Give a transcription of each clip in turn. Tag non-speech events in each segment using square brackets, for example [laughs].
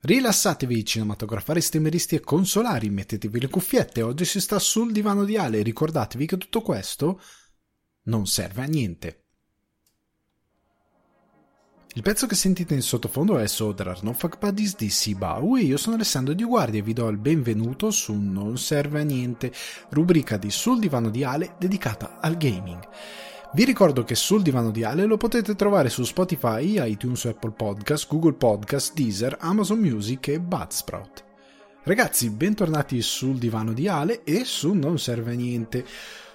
Rilassatevi cinematografari, stemeristi e consolari, mettetevi le cuffiette, oggi si sta sul divano di Ale, ricordatevi che tutto questo non serve a niente. Il pezzo che sentite in sottofondo è So No Fuck Buddies di Sibau e io sono Alessandro Di Guardia e vi do il benvenuto su Non Serve a Niente, rubrica di Sul Divano di Ale dedicata al gaming. Vi ricordo che sul divano di Ale lo potete trovare su Spotify, iTunes, Apple Podcast, Google Podcast, Deezer, Amazon Music e Budsprout. Ragazzi, bentornati sul divano di Ale e su Non Serve a Niente.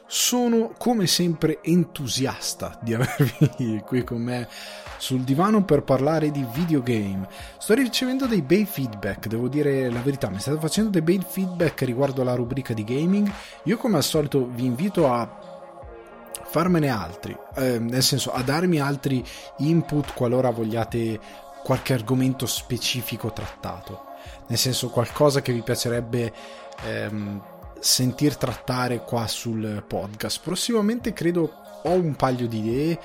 Sono come sempre entusiasta di avervi [laughs] qui con me sul divano per parlare di videogame. Sto ricevendo dei bei feedback, devo dire la verità, mi state facendo dei bei feedback riguardo la rubrica di gaming. Io come al solito vi invito a farmene altri, eh, nel senso a darmi altri input qualora vogliate qualche argomento specifico trattato, nel senso qualcosa che vi piacerebbe ehm, sentir trattare qua sul podcast. Prossimamente credo ho un paio di idee,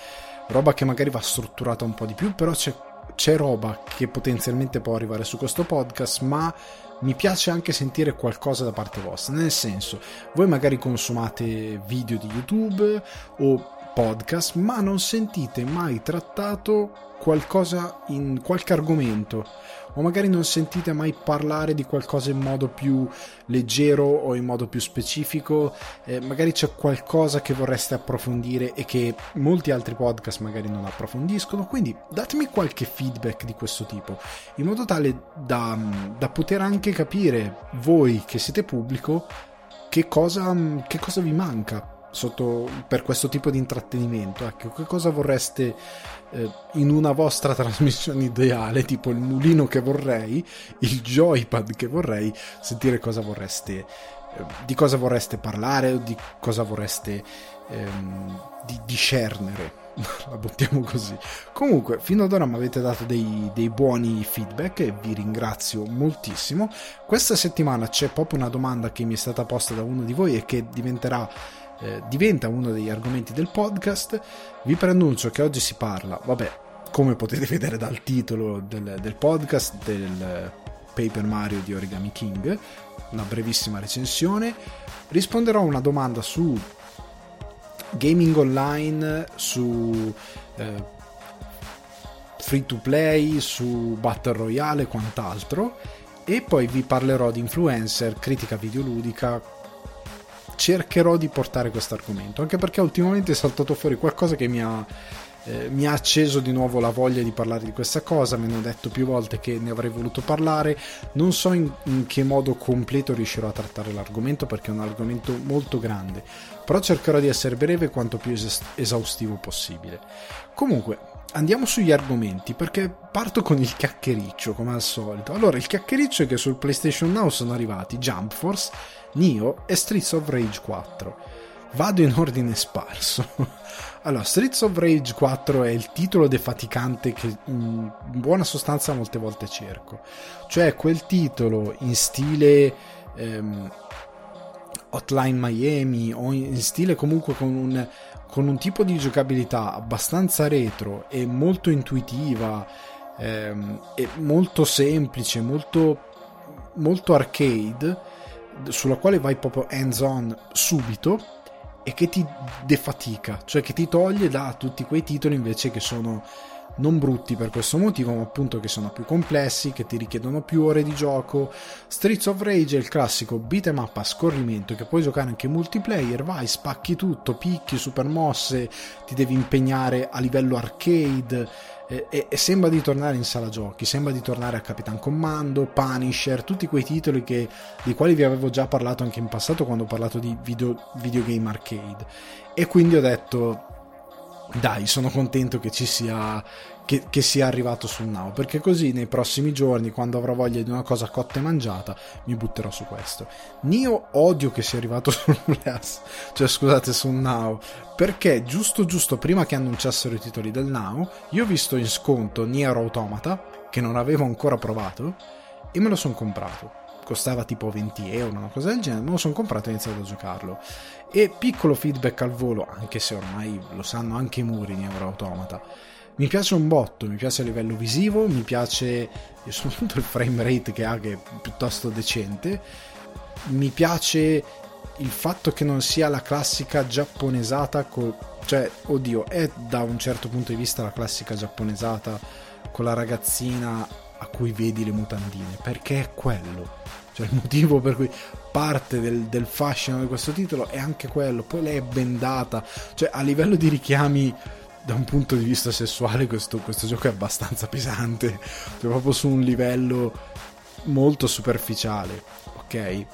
roba che magari va strutturata un po' di più, però c'è, c'è roba che potenzialmente può arrivare su questo podcast, ma mi piace anche sentire qualcosa da parte vostra, nel senso, voi magari consumate video di YouTube o podcast, ma non sentite mai trattato qualcosa in qualche argomento o magari non sentite mai parlare di qualcosa in modo più leggero o in modo più specifico, eh, magari c'è qualcosa che vorreste approfondire e che molti altri podcast magari non approfondiscono, quindi datemi qualche feedback di questo tipo, in modo tale da, da poter anche capire voi che siete pubblico che cosa, che cosa vi manca sotto, per questo tipo di intrattenimento. Ecco, che cosa vorreste in una vostra trasmissione ideale, tipo il mulino che vorrei, il joypad che vorrei, sentire cosa vorreste, eh, di cosa vorreste parlare o di cosa vorreste ehm, di discernere. [laughs] La buttiamo così. Comunque, fino ad ora mi avete dato dei, dei buoni feedback e vi ringrazio moltissimo. Questa settimana c'è proprio una domanda che mi è stata posta da uno di voi e che diventerà eh, diventa uno degli argomenti del podcast. Vi preannuncio che oggi si parla, vabbè, come potete vedere dal titolo del, del podcast, del Paper Mario di Origami King, una brevissima recensione. Risponderò a una domanda su gaming online, su eh, free to play, su Battle Royale e quant'altro. E poi vi parlerò di influencer, critica videoludica, cercherò di portare questo argomento, anche perché ultimamente è saltato fuori qualcosa che mi ha, eh, mi ha acceso di nuovo la voglia di parlare di questa cosa, mi hanno detto più volte che ne avrei voluto parlare, non so in, in che modo completo riuscirò a trattare l'argomento perché è un argomento molto grande, però cercherò di essere breve quanto più es- esaustivo possibile. Comunque, andiamo sugli argomenti perché parto con il chiacchiericcio come al solito. Allora, il chiacchiericcio è che sul PlayStation Now sono arrivati Jump Force Nio e Streets of Rage 4. Vado in ordine sparso. [laughs] allora, Streets of Rage 4 è il titolo defaticante che in buona sostanza molte volte cerco. Cioè quel titolo in stile ehm, Hotline Miami o in stile comunque con un, con un tipo di giocabilità abbastanza retro e molto intuitiva ehm, e molto semplice, molto, molto arcade sulla quale vai proprio hands on subito e che ti defatica, cioè che ti toglie da tutti quei titoli invece che sono non brutti per questo motivo, ma appunto che sono più complessi, che ti richiedono più ore di gioco. Streets of Rage è il classico beat em up a scorrimento che puoi giocare anche multiplayer, vai, spacchi tutto, picchi, super mosse, ti devi impegnare a livello arcade e, e, sembra di tornare in sala giochi, sembra di tornare a Capitan Commando, Punisher, tutti quei titoli che, di quali vi avevo già parlato anche in passato quando ho parlato di video, videogame arcade. E quindi ho detto, dai, sono contento che ci sia che, che, sia arrivato sul Now, perché così nei prossimi giorni, quando avrò voglia di una cosa cotta e mangiata, mi butterò su questo. Nio odio che sia arrivato [laughs] sul PS, cioè scusate, sul Now, perché giusto giusto prima che annunciassero i titoli del Now, io ho visto in sconto Nier Automata, che non avevo ancora provato, e me lo sono comprato. Costava tipo 20 euro, una cosa del genere, me lo sono comprato e ho iniziato a giocarlo. E piccolo feedback al volo, anche se ormai lo sanno anche i muri Nier Automata mi piace un botto, mi piace a livello visivo, mi piace soprattutto il frame rate che ha che è piuttosto decente, mi piace il fatto che non sia la classica giapponesata col, cioè oddio è da un certo punto di vista la classica giapponesata con la ragazzina a cui vedi le mutandine perché è quello. Cioè il motivo per cui parte del, del fascino di questo titolo è anche quello poi lei è bendata. Cioè a livello di richiami da un punto di vista sessuale questo, questo gioco è abbastanza pesante cioè proprio su un livello molto superficiale ok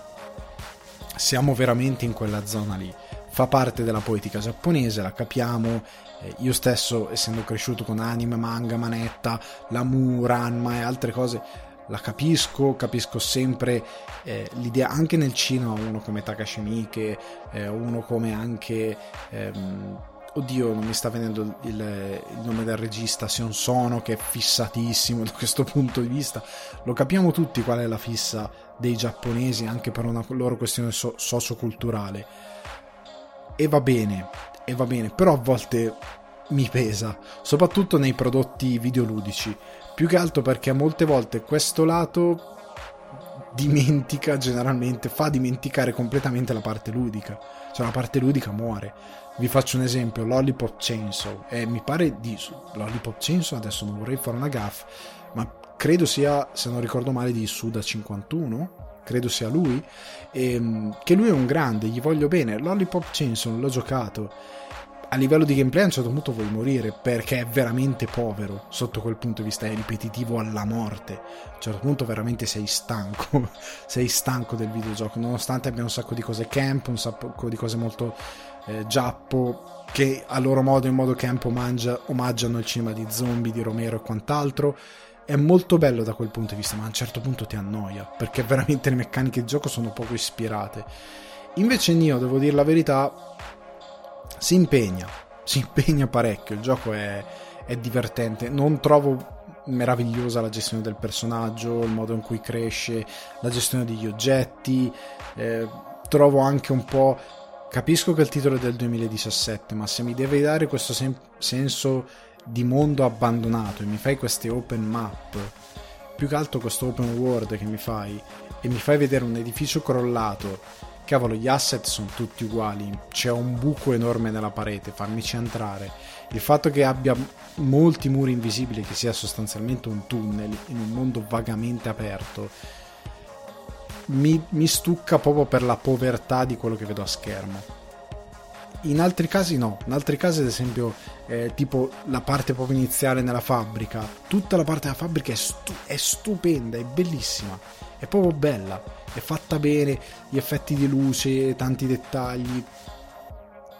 siamo veramente in quella zona lì. Fa parte della poetica giapponese, la capiamo. Eh, io stesso, essendo cresciuto con anime, manga, manetta, Lamu, Ranma e altre cose, la capisco, capisco sempre eh, l'idea, anche nel cinema, uno come Takashi Miike, eh, uno come anche... Ehm, oddio, non mi sta venendo il, il, nome del regista, Sion Sono, che è fissatissimo da questo [laughs] punto di vista. Lo capiamo tutti qual è la fissa dei giapponesi anche per una loro questione so- socioculturale. E va bene, e va bene, però a volte mi pesa, soprattutto nei prodotti videoludici. Più che altro perché molte volte questo lato dimentica generalmente, fa dimenticare completamente la parte ludica. Cioè la parte ludica muore. Vi faccio un esempio, Lollipop Chainsaw. E mi pare di Lollipop Chainsaw, adesso non vorrei fare una gaff, ma credo sia, se non ricordo male, di Suda 51, credo sia lui, e, ehm, che lui è un grande, gli voglio bene. Lollipop Chainsaw l'ho giocato. A livello di gameplay a un certo punto vuoi morire perché è veramente povero sotto quel punto di vista, è ripetitivo alla morte. A un certo punto veramente sei stanco, [laughs] sei stanco del videogioco, nonostante abbia un sacco di cose camp, un sacco di cose molto eh, giappo che a loro modo in modo camp omaggia, omaggiano il cinema di zombie di Romero e quant'altro è molto bello da quel punto di vista, ma a un certo punto ti annoia, perché [laughs] veramente le meccaniche di gioco sono poco ispirate. Invece Nio, devo dire la verità, si impegna, [laughs] si impegna parecchio, il gioco è, è divertente, non trovo meravigliosa la gestione del personaggio, il modo in cui cresce, la gestione degli oggetti, eh, trovo anche un po'... Capisco che il titolo è del 2017, ma se mi devi dare questo sen- senso di mondo abbandonato e mi fai queste open map, più che altro questo open world che mi fai e mi fai vedere un edificio crollato, cavolo, gli asset sono tutti uguali, c'è un buco enorme nella parete, fammici entrare. Il fatto che abbia molti muri invisibili, che sia sostanzialmente un tunnel in un mondo vagamente aperto, mi, mi stucca proprio per la povertà di quello che vedo a schermo. In altri casi no, in altri casi ad esempio eh, tipo la parte proprio iniziale nella fabbrica, tutta la parte della fabbrica è, stu- è stupenda, è bellissima, è proprio bella, è fatta bene, gli effetti di luce, tanti dettagli,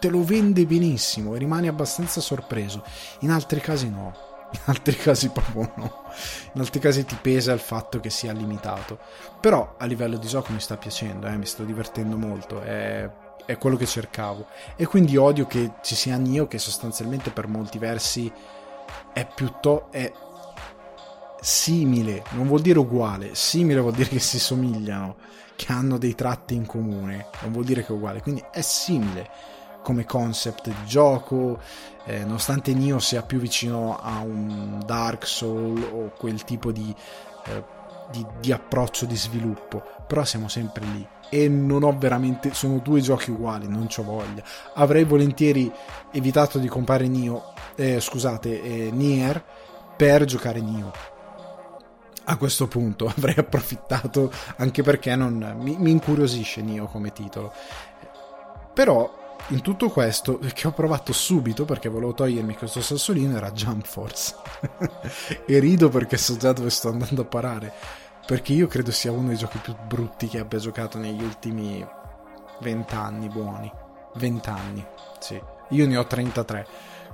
te lo vende benissimo e rimani abbastanza sorpreso, in altri casi no. [laughs] In altri casi proprio no. In altri casi ti pesa il fatto che sia limitato. Però a livello di gioco mi sta piacendo, eh, mi sto divertendo molto. È è quello che cercavo. E quindi odio che ci sia Nio che sostanzialmente per molti versi è piuttosto è simile, non vuol dire uguale, simile vuol dire che si somigliano, che hanno dei tratti in comune, non vuol dire che è uguale, quindi è simile come concept di gioco, eh, nonostante Nio sia più vicino a un Dark Soul o quel tipo di, eh, di, di approccio di sviluppo, però siamo sempre lì e non ho veramente sono due giochi uguali non ho voglia. Avrei volentieri evitato di comprare Nio eh, scusate eh, Nier per giocare Nio a questo punto [laughs] avrei approfittato anche perché non, mi, mi incuriosisce Nio come titolo. Però in tutto questo che ho provato subito perché volevo togliermi questo sassolino era Jump Force [laughs] e rido perché so già dove sto andando a parare perché io credo sia uno dei giochi più brutti che abbia giocato negli ultimi vent'anni buoni. Vent'anni, sì. Io ne ho 33,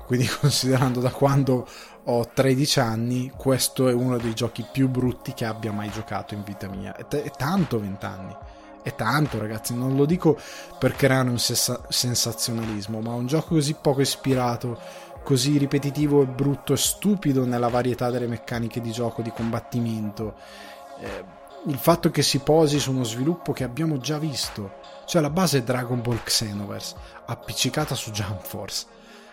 quindi [laughs] considerando da quando ho 13 anni, questo è uno dei giochi più brutti che abbia mai giocato in vita mia. È, t- è tanto vent'anni. È tanto, ragazzi, non lo dico per creare un sessa- sensazionalismo, ma un gioco così poco ispirato, così ripetitivo e brutto e stupido nella varietà delle meccaniche di gioco, di combattimento eh, il fatto che si posi su uno sviluppo che abbiamo già visto. Cioè la base è Dragon Ball Xenoverse, appiccicata su Jump Force.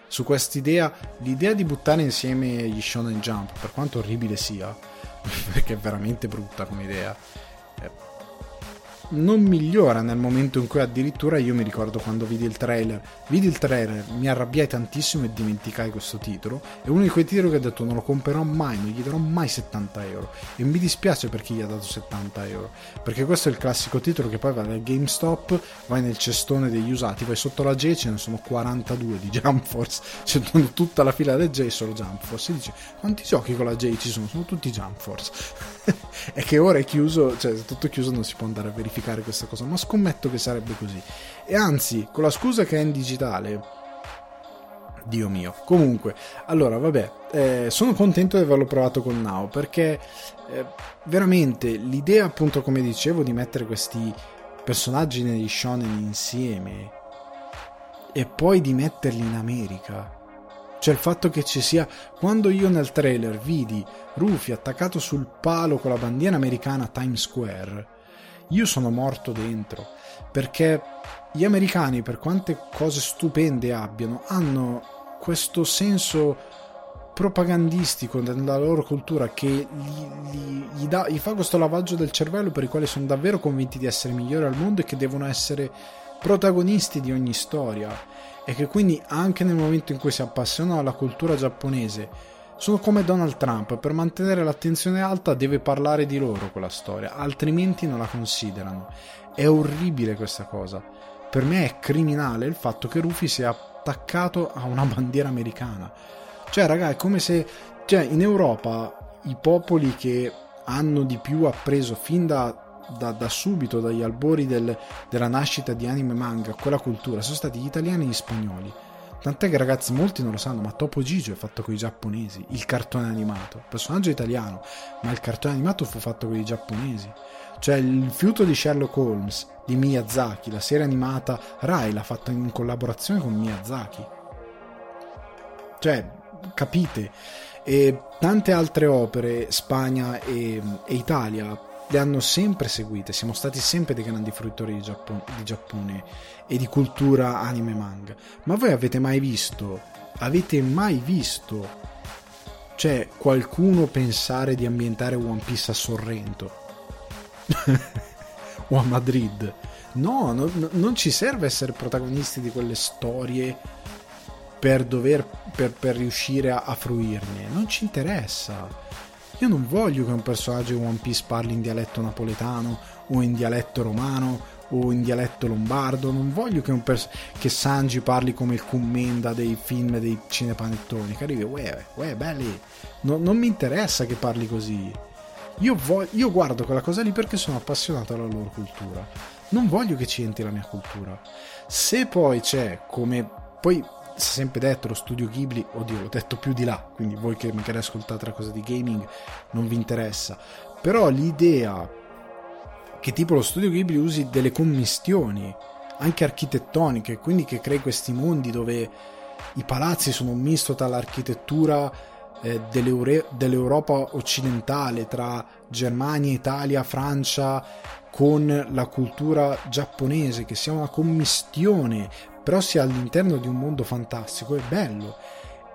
su quest'idea, l'idea di buttare insieme gli Shonen Jump, per quanto orribile sia, [laughs] perché è veramente brutta come idea, non migliora nel momento in cui addirittura io mi ricordo quando vidi il trailer. Vidi il trailer, mi arrabbiai tantissimo e dimenticai questo titolo. È uno di quei titoli che ho detto non lo comprerò mai non gli darò mai 70 euro. E mi dispiace per chi gli ha dato 70 euro perché questo è il classico titolo che poi va dal GameStop vai nel cestone degli usati vai sotto la J ce ne sono 42 di Jump Force. [laughs] C'è tutta la fila del J solo Jump Force. E dici quanti giochi con la J ci sono? sono tutti Jump Force. [laughs] È che ora è chiuso cioè tutto chiuso non si può andare a verificare verificare questa cosa, ma scommetto che sarebbe così. E anzi, con la scusa che è in digitale, Dio mio. Comunque, allora, vabbè, eh, sono contento di averlo provato con Now perché eh, veramente l'idea, appunto, come dicevo, di mettere questi personaggi negli shonen insieme e poi di metterli in America. Cioè il fatto che ci sia quando io nel trailer vidi Rufy attaccato sul palo con la bandiera americana Times Square io sono morto dentro perché gli americani, per quante cose stupende abbiano, hanno questo senso propagandistico nella loro cultura che gli, gli, gli, dà, gli fa questo lavaggio del cervello per i quali sono davvero convinti di essere migliori al mondo e che devono essere protagonisti di ogni storia. E che quindi anche nel momento in cui si appassionano alla cultura giapponese sono come Donald Trump, per mantenere l'attenzione alta deve parlare di loro quella storia, altrimenti non la considerano. È orribile questa cosa. Per me è criminale il fatto che Rufy sia attaccato a una [laughs] bandiera americana. Cioè, raga, è come se cioè, in Europa i popoli che hanno di più appreso fin da, da, da subito, dagli albori del, della nascita di anime manga, quella cultura, sono stati gli italiani e gli spagnoli Tant'è che ragazzi, molti non lo sanno, ma Topo Gigio è fatto con i giapponesi, il cartone animato. Personaggio italiano, ma il cartone animato fu fatto con i giapponesi. Cioè il fiuto di Sherlock Holmes di Miyazaki, la serie animata Rai l'ha fatta in collaborazione con Miyazaki. Cioè, capite? E tante altre opere, Spagna e, e Italia, le hanno sempre seguite, siamo stati sempre dei grandi fruitori di Giappone, di Giappone e di cultura anime manga. Ma voi avete mai visto, avete mai visto, cioè qualcuno pensare di ambientare One Piece a Sorrento? [laughs] o a Madrid? No, no, non ci serve essere protagonisti di quelle storie per, dover, per, per riuscire a, a fruirne, non ci interessa io non voglio che un personaggio di One Piece parli in dialetto napoletano o in dialetto romano o in dialetto lombardo, non voglio che, pers- che Sanji parli come il commenda dei film dei cinepanettoni, che arrivi, uè, uè, belli, no, non mi interessa che parli così. Io, vo- io guardo quella cosa lì perché sono appassionato alla loro cultura. Non voglio che ci entri la mia cultura. Se poi c'è come. Poi sempre detto lo studio Ghibli, oddio, l'ho detto più di là, quindi voi che magari ascoltate la cosa di gaming non vi interessa, però l'idea che tipo lo studio Ghibli usi delle commistioni anche architettoniche, quindi che crei questi mondi dove i palazzi sono un misto tra l'architettura eh, dell'Europa occidentale, tra Germania, Italia, Francia, con la cultura giapponese, che sia una commistione però sia all'interno di un mondo fantastico, è bello.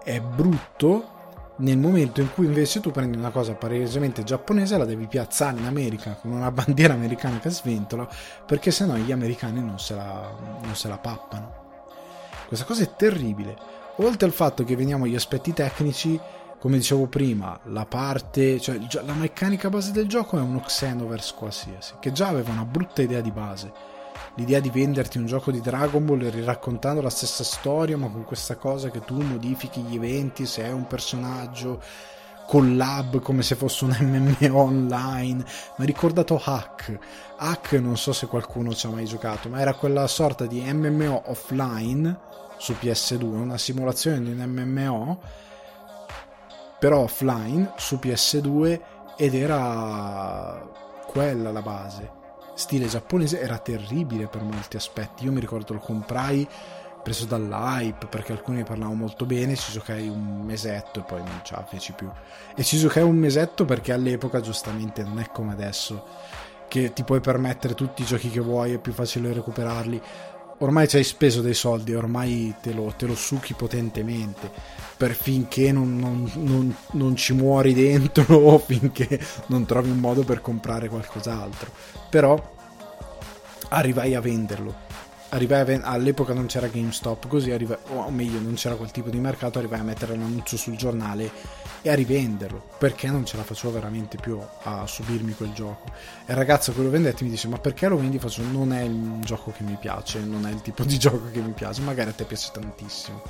È brutto nel momento in cui invece tu prendi una cosa palesemente giapponese e la devi piazzare in America con una [laughs] bandiera americana che sventola, perché sennò gli americani non se la, non se la pappano. Questa cosa è terribile. Oltre al fatto che veniamo agli aspetti tecnici, come dicevo prima, la parte, cioè la meccanica base del gioco è uno Xenoverse qualsiasi, che già aveva una brutta idea di base l'idea di venderti un gioco di Dragon Ball riraccontando la stessa storia, ma con questa cosa che tu modifichi gli eventi se è un personaggio collab come se fosse un [laughs] MMO online. Mi ricordato Hack. Hack non so se qualcuno ci ha mai giocato, ma era quella sorta di MMO offline su PS2, una simulazione di un MMO però offline su PS2 ed era quella la base stile giapponese era terribile per molti aspetti. Io mi ricordo lo comprai preso dall'hype perché alcuni parlavano molto bene, ci giocai un mesetto e poi non ce la feci più. E ci giocai un mesetto perché all'epoca giustamente non è come adesso che ti puoi permettere tutti i giochi che vuoi, è più facile recuperarli. Ormai ci hai speso dei soldi, ormai te lo, te lo succhi potentemente per finché non, non, non, non, ci muori dentro [laughs] o finché non trovi un modo per comprare qualcos'altro. Però arrivai a venderlo arrivai all'epoca non c'era GameStop, così arrivai, o meglio non c'era quel tipo di mercato, arrivai a mettere l'annuncio sul giornale e a rivenderlo, perché non ce la facevo veramente più a subirmi quel gioco. E il ragazzo che lo vendette mi dice ma perché lo vendi? Faccio non è il gioco che mi piace, non è il tipo di [laughs] gioco che mi piace, magari a te piace tantissimo.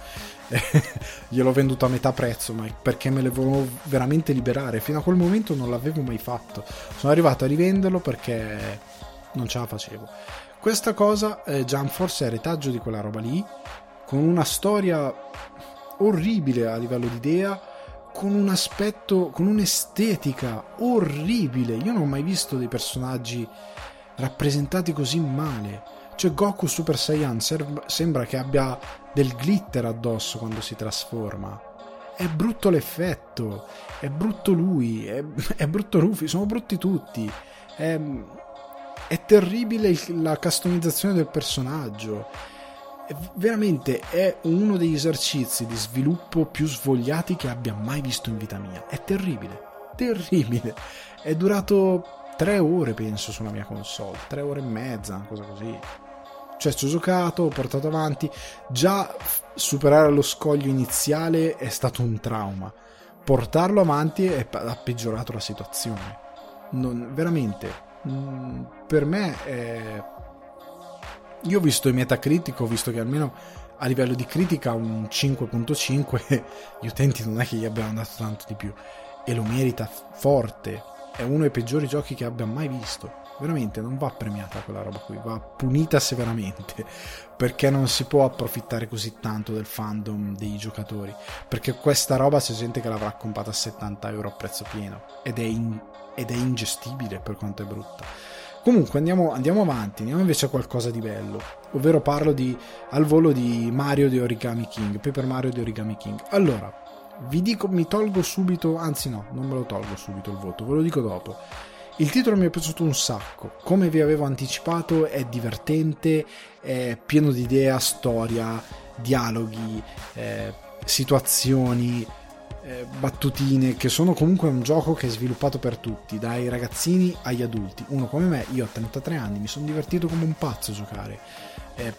[laughs] Gliel'ho venduto a metà prezzo, ma perché me le volevo veramente liberare, fino a quel momento non l'avevo mai fatto. Sono arrivato a rivenderlo perché non ce la facevo questa cosa, eh, Jump Force è retaggio di quella roba lì, con una storia orribile a livello di idea, con un aspetto, con un'estetica orribile. Io non ho mai visto dei personaggi rappresentati così male. Cioè Goku Super Saiyan sembra che abbia del glitter addosso quando si trasforma. È brutto l'effetto, è brutto lui, è, [laughs] è brutto Rufy, sono brutti tutti. È, è terribile la customizzazione del personaggio. È veramente è uno degli esercizi di sviluppo più svogliati che abbia mai visto in vita mia. È terribile, terribile. È durato tre ore, penso, sulla mia console. Tre ore e mezza, una cosa così. Cioè, ci ho giocato, ho portato avanti. Già superare lo scoglio iniziale è stato un trauma. Portarlo avanti ha peggiorato la situazione. Non, veramente Mm, per me è... io ho visto i Metacritic ho visto che almeno a livello di critica un 5.5 [laughs] gli utenti non è che gli abbiano dato tanto di più e lo merita forte. È uno dei peggiori giochi che abbia mai visto. Veramente non va premiata quella roba qui va punita severamente [laughs] perché non si può approfittare così tanto del fandom dei giocatori. Perché questa roba c'è gente che l'avrà comprata a 70 euro a prezzo pieno ed è in ed è ingestibile per quanto è brutta. Comunque andiamo, andiamo, avanti, andiamo invece a qualcosa di bello, ovvero parlo di, al volo di Mario di Origami King, Paper Mario di Origami King. Allora, vi dico, mi tolgo subito, anzi no, non me lo tolgo subito il voto, ve lo dico dopo. Il titolo mi è piaciuto un sacco, come vi avevo anticipato è divertente, è pieno di idea, storia, dialoghi, eh, situazioni, eh, battutine che sono comunque un gioco che è sviluppato per tutti, dai ragazzini agli adulti. Uno come me, io ho 33 anni, mi sono divertito come un pazzo a giocare. Eh,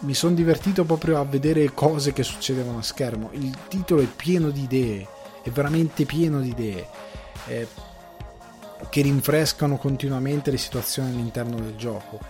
mi sono divertito proprio a vedere cose che succedevano a schermo. Il titolo è pieno di idee, è veramente pieno di idee. Eh, che rinfrescano continuamente le situazioni all'interno del gioco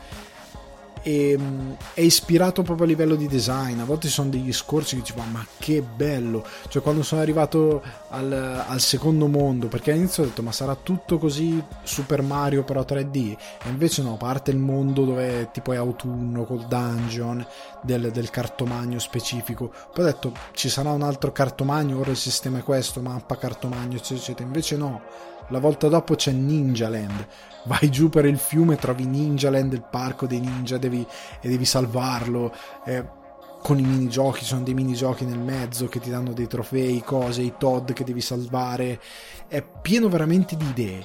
e, ehm, è ispirato proprio a livello di design. A volte ci sono degli scorci che dici, ma che bello! Cioè, quando sono arrivato al, al, secondo mondo, perché all'inizio ho detto, ma sarà tutto così Super Mario però 3D? E invece no, parte il mondo dove tipo è autunno col dungeon del, del cartomagno specifico. Poi ho detto, ci sarà un altro cartomagno, ora il sistema è questo, mappa cartomagno, eccetera, eccetera. Invece no la volta dopo c'è Ninja Land. Vai giù per il fiume, trovi Ninja Land, il parco dei ninja, devi, e devi salvarlo. Eh, con i minigiochi, ci sono dei minigiochi nel mezzo che ti danno dei trofei, cose, i Todd che devi salvare. È pieno veramente di idee.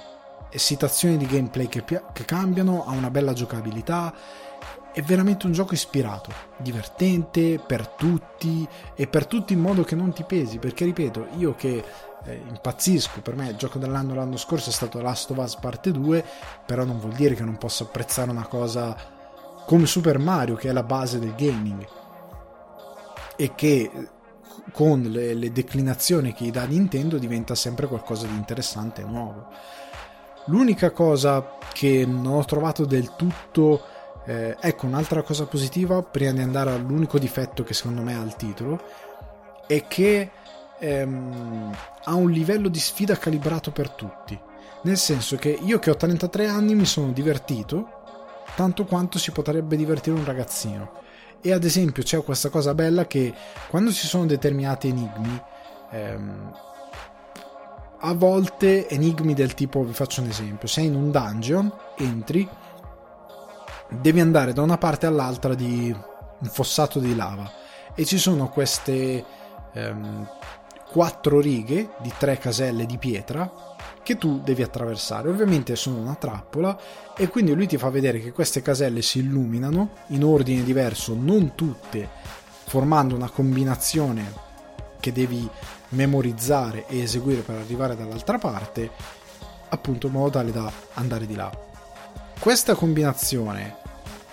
E situazioni di gameplay che, che cambiano, ha una bella giocabilità. È veramente un gioco ispirato, divertente per tutti e per tutti in modo che non ti pesi. Perché ripeto, io che eh, impazzisco. Per me il gioco dell'anno l'anno scorso è stato Last of Us parte 2, però non vuol dire che non posso apprezzare una cosa come Super Mario, che è la base del gaming, e che con le, le declinazioni che gli dà Nintendo diventa sempre qualcosa di interessante e nuovo. L'unica cosa che non ho trovato del tutto eh, ecco un'altra cosa positiva prima di andare all'unico difetto che secondo me ha il titolo è che ehm, ha un livello di sfida calibrato per tutti. Nel senso che io che ho 33 anni mi sono divertito tanto quanto si potrebbe divertire un ragazzino. E ad esempio c'è questa cosa bella che quando ci sono determinati enigmi, ehm, a volte enigmi del tipo, vi faccio un esempio, sei in un dungeon, entri, devi andare da una parte all'altra di un fossato di lava e ci sono queste ehm, quattro righe di tre caselle di pietra che tu devi attraversare. Ovviamente sono una trappola e quindi lui ti fa vedere che queste caselle si illuminano in ordine diverso, non tutte, formando una combinazione che devi memorizzare e eseguire per arrivare dall'altra parte, appunto in modo tale da andare di là. Questa combinazione,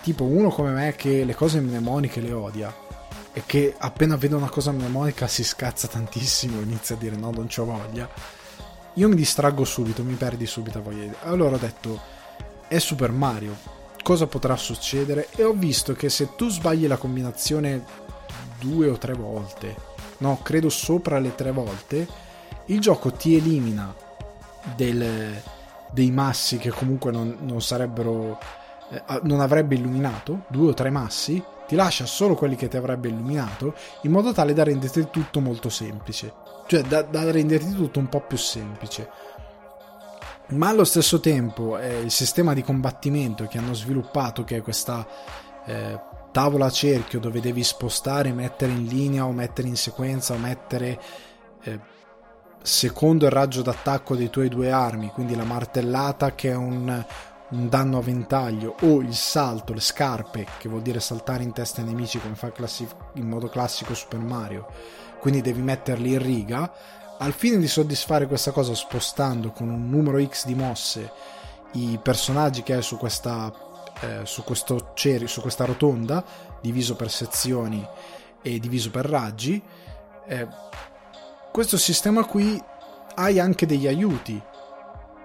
tipo uno come me che le cose mnemoniche le odia, e che appena vede una cosa mnemonica si scazza tantissimo e inizia a dire no, non c'ho voglia io mi distraggo subito, mi perdi subito a voglia. Allora ho detto, è Super Mario, cosa potrà succedere? E ho visto che se tu sbagli la combinazione due o tre volte, no, credo sopra le tre volte, il gioco ti elimina del, dei massi che comunque non, non sarebbero, eh, non avrebbe illuminato, due o tre massi, ti lascia solo quelli che ti avrebbe illuminato, in modo tale da renderti tutto molto semplice. Cioè da, da renderti tutto un po' più semplice. Ma allo stesso tempo eh, il sistema di combattimento che hanno sviluppato che è questa eh, tavola a cerchio dove devi spostare mettere in linea o mettere in sequenza o mettere eh, secondo il raggio d'attacco dei tuoi due armi quindi la martellata che è un, un danno a ventaglio o il salto, le scarpe che vuol dire saltare in testa ai nemici come fa classif- in modo classico Super Mario quindi devi metterli in riga. Al fine di soddisfare questa cosa spostando con un numero X di mosse i personaggi che hai su questa, eh, su questo cer- su questa rotonda, diviso per sezioni e diviso per raggi, eh, questo sistema qui hai anche degli aiuti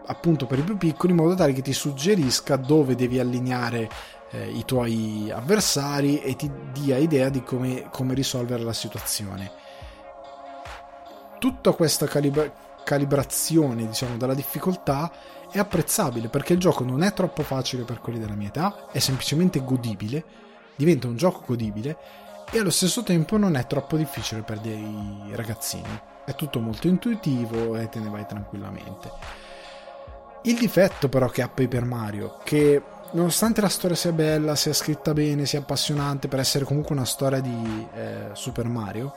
appunto per i più piccoli in modo tale che ti suggerisca dove devi allineare eh, i tuoi avversari e ti dia idea di come, come risolvere la situazione. Tutta questa calibra- calibrazione diciamo della difficoltà è apprezzabile perché il gioco non è troppo facile per quelli della mia età è semplicemente godibile diventa un gioco godibile e allo stesso tempo non è troppo difficile per dei ragazzini. È tutto molto intuitivo e te ne vai tranquillamente il difetto però che ha Paper Mario che nonostante la storia sia bella sia scritta bene sia appassionante per essere comunque una storia di eh, Super Mario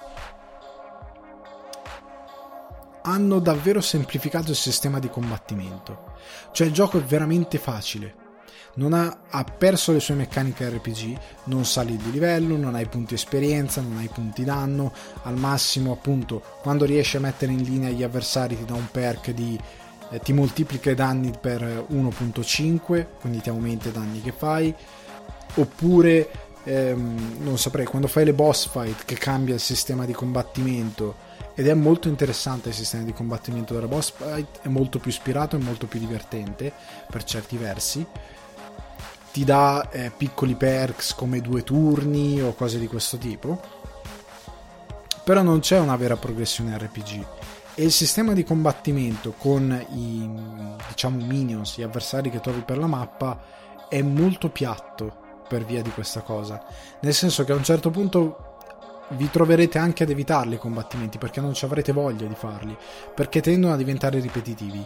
hanno davvero semplificato il sistema di combattimento. Cioè il gioco è veramente facile. Ha, ha, perso le sue meccaniche RPG, non sali di livello, non hai punti esperienza, non hai punti danno, al massimo appunto quando riesci a mettere in linea gli avversari ti dà un perk di eh, ti moltiplica i danni per 1.5, quindi ti aumenta i danni che fai, oppure ehm, non saprei, quando fai le boss fight che cambia il sistema di combattimento ed è molto interessante il sistema di combattimento della boss fight, è molto più ispirato e molto più divertente per certi versi. Ti dà eh, piccoli perks come due turni o cose di questo tipo. Però non c'è una vera progressione RPG. E il sistema di combattimento con i diciamo minions, gli avversari che trovi per la mappa, è molto piatto per via di questa cosa. Nel senso che a un certo punto vi troverete anche ad evitarli i combattimenti perché non ci avrete voglia di farli, perché tendono a diventare ripetitivi,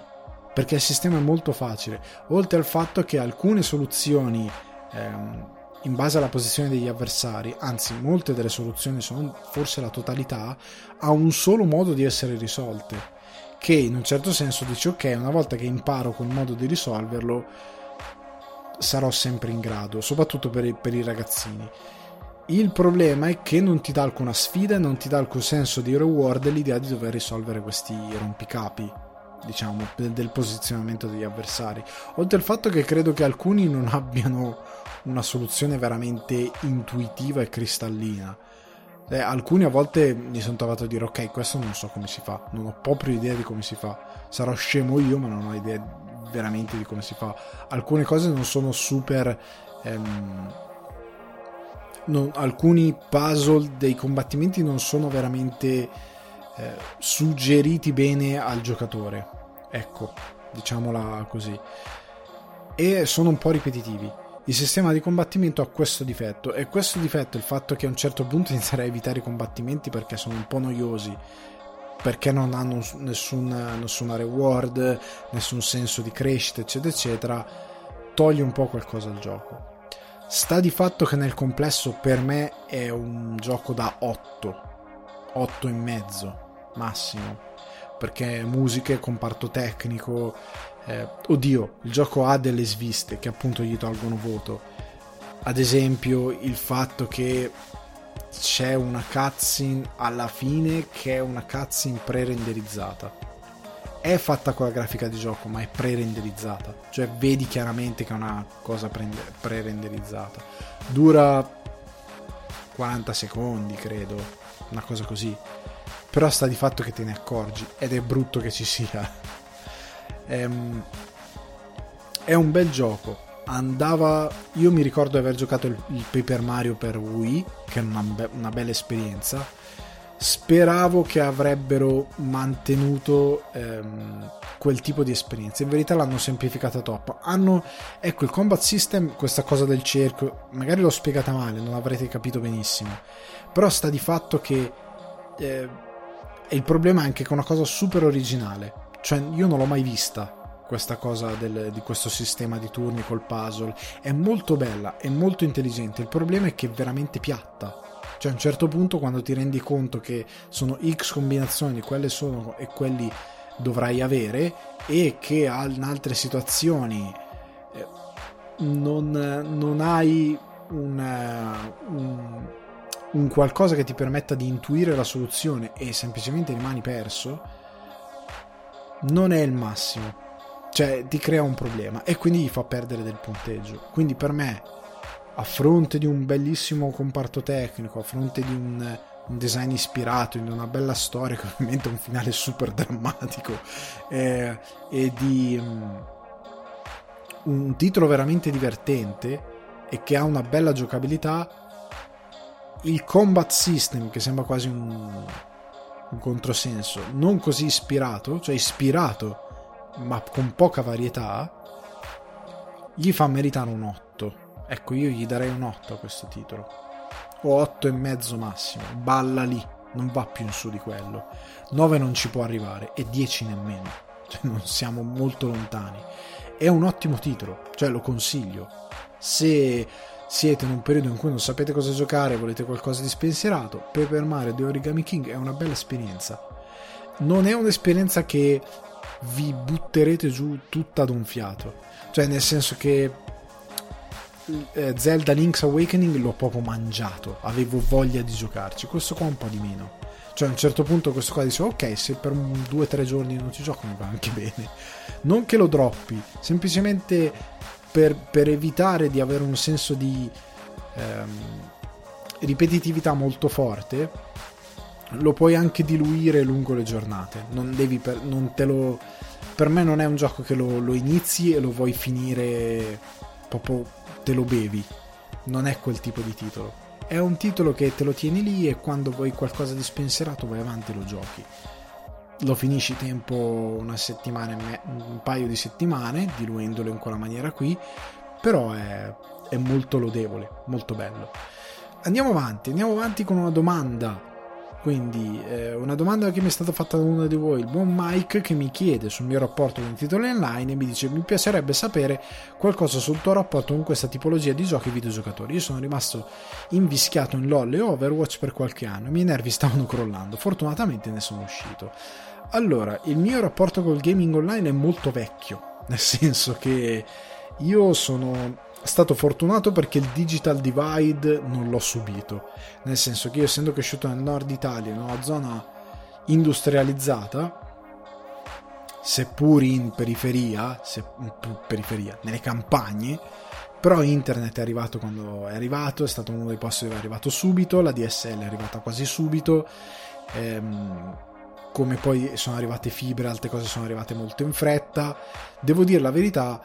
perché il sistema è molto facile, oltre al fatto che alcune soluzioni ehm, in base alla posizione degli avversari, anzi molte delle soluzioni sono forse la totalità, ha un solo modo di essere risolte, che in un certo senso dice ok, una volta che imparo quel modo di risolverlo sarò sempre in grado, soprattutto per i, per i ragazzini il problema è che non ti dà alcuna sfida non ti dà alcun senso di reward l'idea di dover risolvere questi rompicapi, diciamo, del posizionamento degli avversari. Oltre al fatto che credo che alcuni non abbiano una soluzione veramente intuitiva e cristallina. Eh, alcuni a volte mi sono trovato a dire ok, questo non so come si fa, non ho proprio idea di come si fa. Sarò scemo io, ma non ho idea veramente di come si fa. Alcune cose non sono super... Ehm, non, alcuni puzzle dei combattimenti non sono veramente eh, suggeriti bene al giocatore. Ecco, diciamola così. E sono un po' ripetitivi. Il sistema di combattimento ha questo difetto e questo difetto, il fatto che a un certo punto [laughs] inizierei a evitare i combattimenti perché sono un po' noiosi, perché non hanno nessun, nessuna reward, nessun senso di crescita, eccetera, eccetera, toglie un po' qualcosa al gioco. Sta di fatto che nel complesso per me è un gioco da 8, 8 e mezzo massimo. perché musiche, comparto tecnico, eh, oddio, il gioco ha delle sviste che appunto gli tolgono voto. Ad esempio il fatto che c'è una cutscene alla fine che è una cutscene pre-renderizzata. È fatta con la grafica di gioco, ma è pre-renderizzata. Cioè vedi chiaramente che è una cosa pre-renderizzata. Dura 40 secondi, credo, una cosa così. Però sta di fatto che te ne accorgi ed è brutto che ci sia. Ehm, è un bel gioco. Andava. Io mi ricordo di aver giocato il, il Paper Mario per Wii, che è una, be- una bella esperienza. Speravo che avrebbero mantenuto ehm, quel tipo di esperienza. In verità l'hanno semplificata troppo. Hanno, ecco, il combat system, questa cosa del cerchio, magari l'ho spiegata male, non l'avrete capito benissimo. Però sta di fatto che eh, il problema è anche che è una cosa super originale. Cioè, io non l'ho mai vista questa cosa del, di questo sistema di turni col puzzle. È molto bella, è molto intelligente. Il problema è che è veramente piatta. Cioè, a un certo punto, quando ti rendi conto che sono X combinazioni, quelle sono e quelli dovrai avere, e che in altre situazioni eh, non, non hai un, un, un qualcosa che ti permetta di intuire la soluzione e semplicemente rimani perso, non è il massimo. Cioè, ti crea un problema e quindi gli fa perdere del punteggio. Quindi per me, a fronte di un bellissimo comparto tecnico, a fronte di un, un design ispirato, di una bella storia, [laughs] che ovviamente è un finale super drammatico, eh, e di um, un titolo veramente divertente e che ha una bella giocabilità, il combat system, che sembra quasi un, un controsenso, non così ispirato, cioè ispirato ma con poca varietà, gli fa meritare un 8. Ecco, io gli darei un 8 a questo titolo. O 8 e mezzo massimo. Balla lì, non va più in su di quello. 9 non ci può arrivare e 10 nemmeno. Cioè, non siamo molto lontani. È un ottimo titolo, cioè lo consiglio. Se siete in un periodo in cui non sapete cosa giocare, volete qualcosa di spensierato, Paper Mario The Origami King è una bella esperienza. Non è un'esperienza che vi butterete giù tutta ad un fiato. Cioè, nel senso che eh, Zelda Link's Awakening l'ho proprio mangiato, avevo voglia di giocarci. Questo qua un po' di meno. Cioè, a un certo punto questo qua dice, ok, se per due o tre giorni non ci gioco mi va anche bene. Non che lo droppi, semplicemente per, per evitare di avere un senso di ehm, ripetitività molto forte lo puoi anche diluire lungo le giornate. Non devi per, non te lo, per me non è un gioco che lo, lo, inizi e lo vuoi finire proprio te lo bevi. Non è quel tipo di titolo. È un titolo che te lo tieni lì e quando vuoi qualcosa di spensierato vai avanti e lo giochi. Lo finisci tempo una settimana e un paio di settimane, diluendolo in quella maniera qui, però è, è molto lodevole, molto bello. Andiamo avanti, andiamo avanti con una domanda quindi eh, una domanda che mi è stata fatta da uno di voi, il buon Mike, che mi chiede sul mio rapporto con i titoli online e mi dice mi piacerebbe sapere qualcosa sul tuo rapporto con questa tipologia di giochi videogiocatori. Io sono rimasto invischiato in LOL e Overwatch per qualche anno, i miei nervi stavano crollando, fortunatamente ne sono uscito. Allora, il mio rapporto col gaming online è molto vecchio, [laughs] nel senso che io sono stato fortunato perché il digital divide non l'ho subito, nel senso che io essendo cresciuto nel nord Italia, in una zona industrializzata, seppur in periferia, se, periferia, nelle campagne, però internet è arrivato quando è arrivato, è stato uno dei posti dove è arrivato subito, la DSL è arrivata quasi subito, ehm, come poi sono arrivate fibre, altre cose sono arrivate molto in fretta. Devo dire la verità,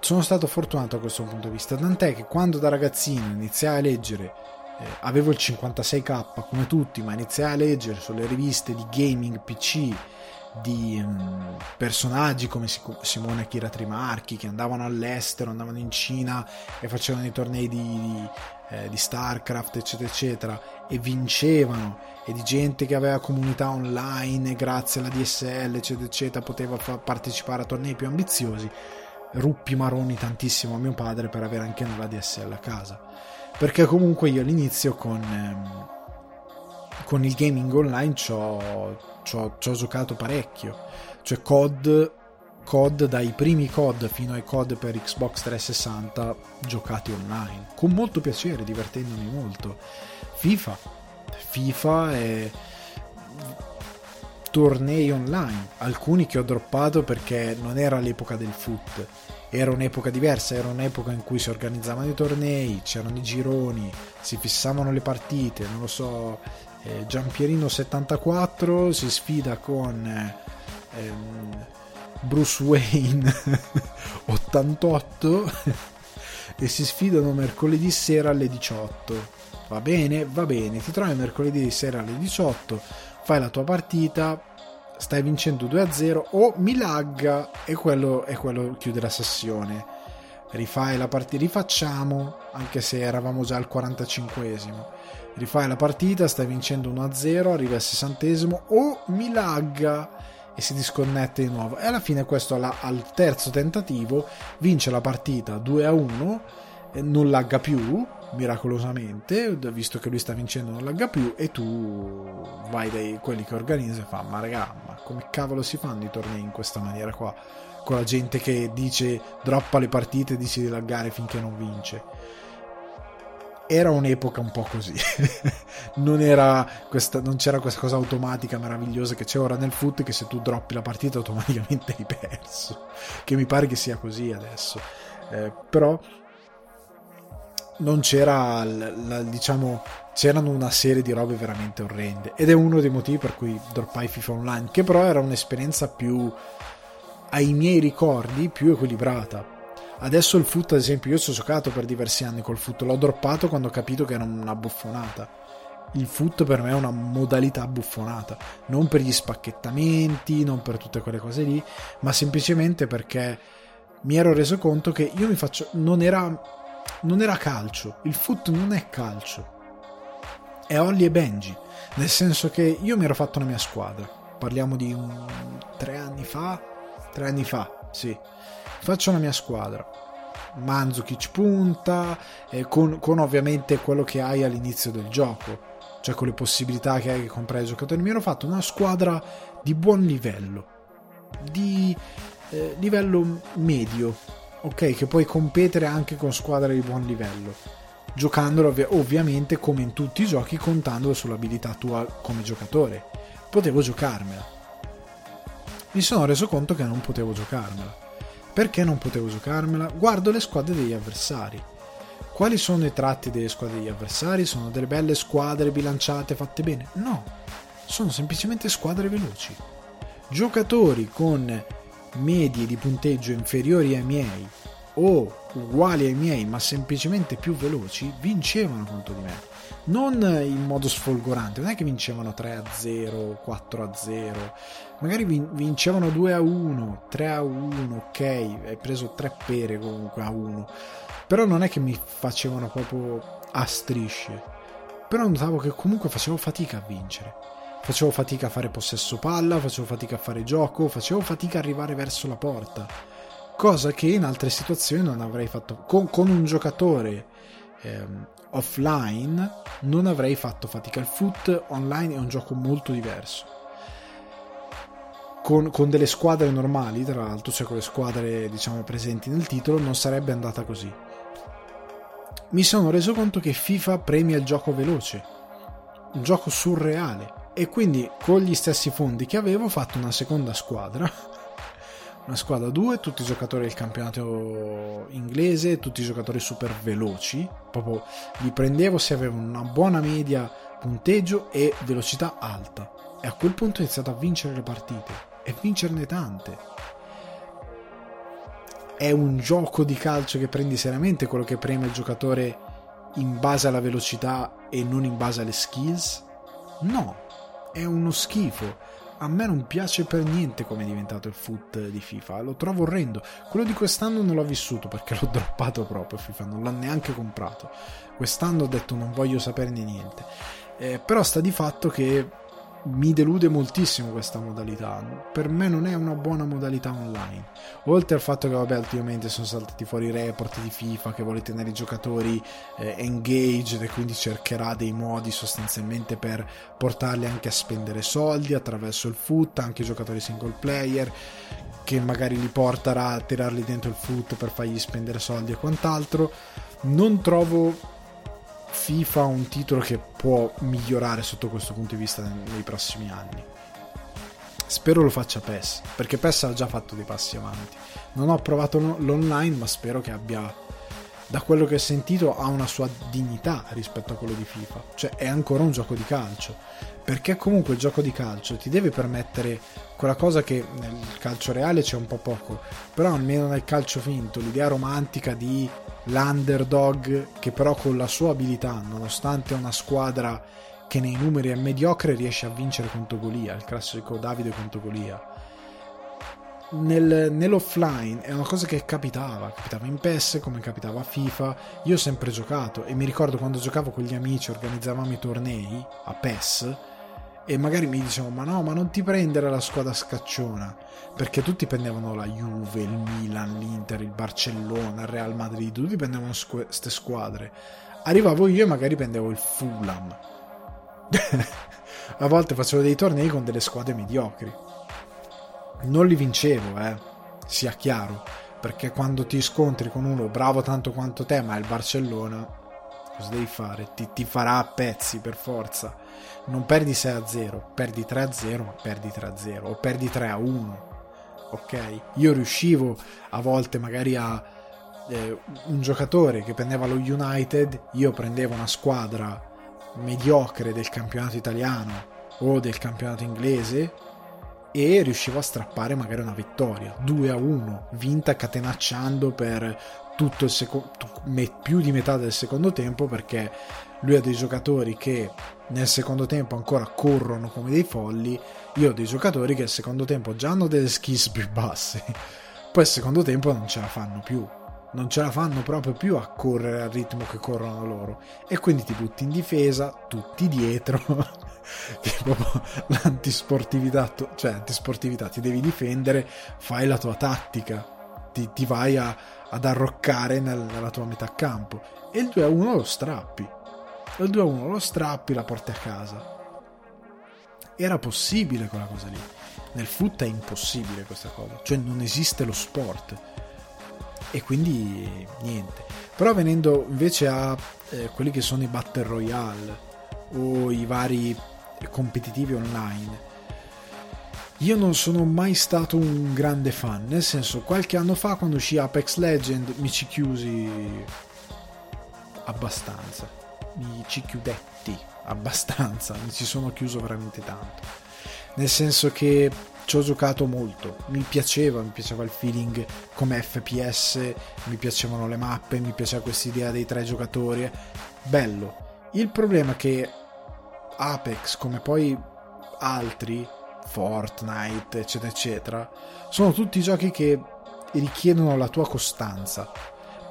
sono stato fortunato da questo punto di vista, tant'è che quando da ragazzino iniziai a leggere, eh, avevo il 56k come tutti, ma iniziai a leggere sulle riviste di gaming PC di um, personaggi come Simone Akira Trimarchi che andavano all'estero, andavano in Cina e facevano i tornei di, di, eh, di StarCraft, eccetera, eccetera, e vincevano, e di gente che aveva comunità online grazie alla DSL, eccetera, eccetera, poteva fa- partecipare a tornei più ambiziosi ruppi maroni tantissimo a mio padre per avere anche noi la DSL a casa. Perché comunque io all'inizio con, ehm, con il gaming online ci ho giocato parecchio. Cioè COD, COD dai primi COD fino ai COD per Xbox 360 giocati online. Con molto piacere, divertendomi molto. FIFA. FIFA è tornei online, alcuni che ho droppato perché non era l'epoca del foot, era un'epoca diversa, era un'epoca in cui si organizzavano i tornei, c'erano i gironi, si fissavano le partite, non lo so, eh, Giampierino 74 si sfida con ehm, Bruce Wayne [laughs] 88 e si sfidano mercoledì sera alle 18. Va bene, va bene, ti trovi mercoledì sera alle 18, fai la tua partita, stai vincendo 2-0 o mi lagga e quello, e quello chiude la sessione. Rifai la partita, rifacciamo, anche se eravamo già al 45esimo. Rifai la partita, stai vincendo 1-0, arrivi al 60esimo o mi lagga e si disconnette di nuovo. E alla fine questo al terzo tentativo vince la partita 2-1, non lagga più miracolosamente, visto che lui sta vincendo non lagga più e tu vai dai quelli che organizza e fa ma raga, ma come cavolo si fanno i tornei in questa maniera qua? Con la gente che dice droppa le partite e dice di laggare finché non vince. Era un'epoca un po' così, [laughs] non, questa, non c'era questa cosa automatica meravigliosa che c'è ora nel foot che se tu droppi la partita automaticamente [laughs] hai perso, che mi pare che sia così adesso. Eh, però non c'era, la, diciamo, c'erano una serie di robe veramente orrende ed è uno dei motivi per cui droppai FIFA Online, che però era un'esperienza più ai miei ricordi più equilibrata. Adesso il foot, ad esempio, io ci ho giocato per diversi anni col foot, l'ho droppato quando ho capito che era una buffonata. Il foot per me è una modalità buffonata, non per gli spacchettamenti, non per tutte quelle cose lì, ma semplicemente perché mi ero reso conto che io mi faccio non era non era calcio, il foot non è calcio, è Ollie e Benji, nel senso che io mi ero fatto una mia squadra, parliamo di un... tre anni fa, tre anni fa, sì, faccio una mia squadra, Manzukic punta, eh, con, con, ovviamente quello che hai all'inizio del gioco, cioè con le possibilità che hai che comprare i giocatori, mi ero fatto una squadra di buon livello, di eh, livello medio, ok, che puoi competere anche con squadre di buon livello, giocandolo ov- ovviamente come in tutti i giochi contando sull'abilità tua come giocatore. Potevo giocarmela. Mi sono reso conto che non potevo giocarmela. Perché non potevo giocarmela? Guardo le squadre degli avversari. Quali sono i tratti delle squadre degli avversari? Sono delle belle squadre bilanciate, fatte bene? No, sono semplicemente squadre veloci. Giocatori con medie di punteggio inferiori ai miei o uguali ai miei ma semplicemente più veloci vincevano contro di me non in modo sfolgorante non è che vincevano 3 a 0 4 a 0 magari vincevano 2 a 1 3 a 1 ok hai preso 3 pere comunque a 1 però non è che mi facevano proprio a strisce però notavo che comunque facevo fatica a vincere Facevo fatica a fare possesso palla, facevo fatica a fare gioco, facevo fatica a arrivare verso la porta. Cosa che in altre situazioni non avrei fatto. Con, con un giocatore ehm, offline non avrei fatto fatica. Il foot online è un gioco molto diverso. Con, con, delle squadre normali, tra l'altro, cioè con le squadre diciamo presenti nel titolo, non sarebbe andata così. Mi sono reso conto che FIFA premia il gioco veloce, un gioco surreale e quindi con gli stessi fondi che avevo ho fatto una seconda squadra. [laughs] Una squadra 2 tutti i giocatori del campionato inglese tutti i giocatori super veloci proprio li prendevo se avevano una buona media punteggio e velocità alta. E a quel punto ho iniziato a vincere le partite e vincerne tante è un gioco di calcio che prendi seriamente quello che preme il giocatore in base alla velocità e non in base alle skills no è uno schifo. A me non piace per niente come è diventato il foot di FIFA, lo trovo orrendo. Quello di quest'anno non l'ho vissuto perché [laughs] l'ho droppato proprio FIFA, non l'ho neanche comprato. Quest'anno ho detto non voglio saperne niente. Eh, però sta di fatto che mi delude moltissimo questa modalità. Per me non è una buona modalità online. Oltre al fatto che, vabbè, ultimamente sono saltati fuori i report di FIFA che vuole tenere i giocatori eh, engaged e quindi cercherà dei modi sostanzialmente per portarli anche a spendere soldi attraverso il foot, anche i giocatori single player, che magari li porterà a tirarli dentro il foot per fargli spendere soldi e quant'altro. Non trovo FIFA un titolo che può migliorare sotto questo punto di vista nei prossimi anni. Spero lo faccia PES, perché PES ha già fatto dei passi avanti. Non ho provato l'online, ma spero che abbia, da quello che ho sentito, ha una sua dignità rispetto a quello di FIFA. Cioè è ancora un gioco di calcio, perché comunque il gioco di calcio ti deve permettere quella cosa che nel calcio reale c'è un po' poco, però almeno nel calcio finto, l'idea romantica di l'underdog che però con la sua abilità, nonostante una squadra che nei numeri è mediocre, riesce a vincere contro Golia, il classico Davide contro Golia. Nel, nell'offline è una cosa che capitava, capitava in PES come capitava a FIFA. Io ho sempre giocato e mi ricordo quando giocavo con gli amici, organizzavamo i tornei a PES e magari mi dicevano ma no ma non ti prendere la squadra scacciona. Perché tutti prendevano la Juve, il Milan, l'Inter, il Barcellona, il Real Madrid tutti prendevano queste squadre. Arrivavo io e magari prendevo il Fulham. [laughs] A volte facevo dei tornei con delle squadre mediocri. Non li vincevo eh sia chiaro. Perché quando ti scontri con uno bravo tanto quanto te ma è il Barcellona cosa devi fare? Ti, ti farà a pezzi per forza non perdi 6 a 0, perdi 3 a 0, ma perdi 3 a 0 o perdi 3 a 1. Ok? Io riuscivo a volte magari a eh, un giocatore che prendeva lo United, io prendevo una squadra mediocre del campionato italiano o del campionato inglese e riuscivo a strappare magari una vittoria 2 a 1 vinta catenacciando per tutto il secondo più di metà del secondo tempo perché lui ha dei giocatori che nel secondo tempo ancora corrono come dei folli, io ho dei giocatori che al secondo tempo già hanno delle skills più basse, poi al secondo tempo non ce la fanno più, non ce la fanno proprio più a correre al ritmo che corrono loro. E quindi ti butti in difesa, tutti dietro, [laughs] tipo l'antisportività, cioè antisportività, ti devi difendere, fai la tua tattica, ti, ti vai a, ad arroccare nel, nella tua metà campo. E il 2 a 1 lo strappi il 2-1 lo strappi, la porti a casa. Era possibile quella cosa lì. Nel foot è impossibile questa cosa, cioè non esiste lo sport. E quindi niente. Però venendo invece a eh, quelli che sono i battle royale o i vari competitivi online, io non sono mai stato un grande fan, nel senso qualche anno fa quando uscì Apex Legend mi ci chiusi abbastanza mi ci chiudetti abbastanza, [laughs] mi ci sono chiuso veramente tanto. Nel senso che ci ho giocato molto, mi piaceva, mi piaceva il feeling come FPS, mi piacevano le mappe, mi piaceva questa idea dei tre giocatori, bello. Il problema è che Apex, come poi altri, Fortnite, eccetera, eccetera, sono tutti giochi che richiedono la tua costanza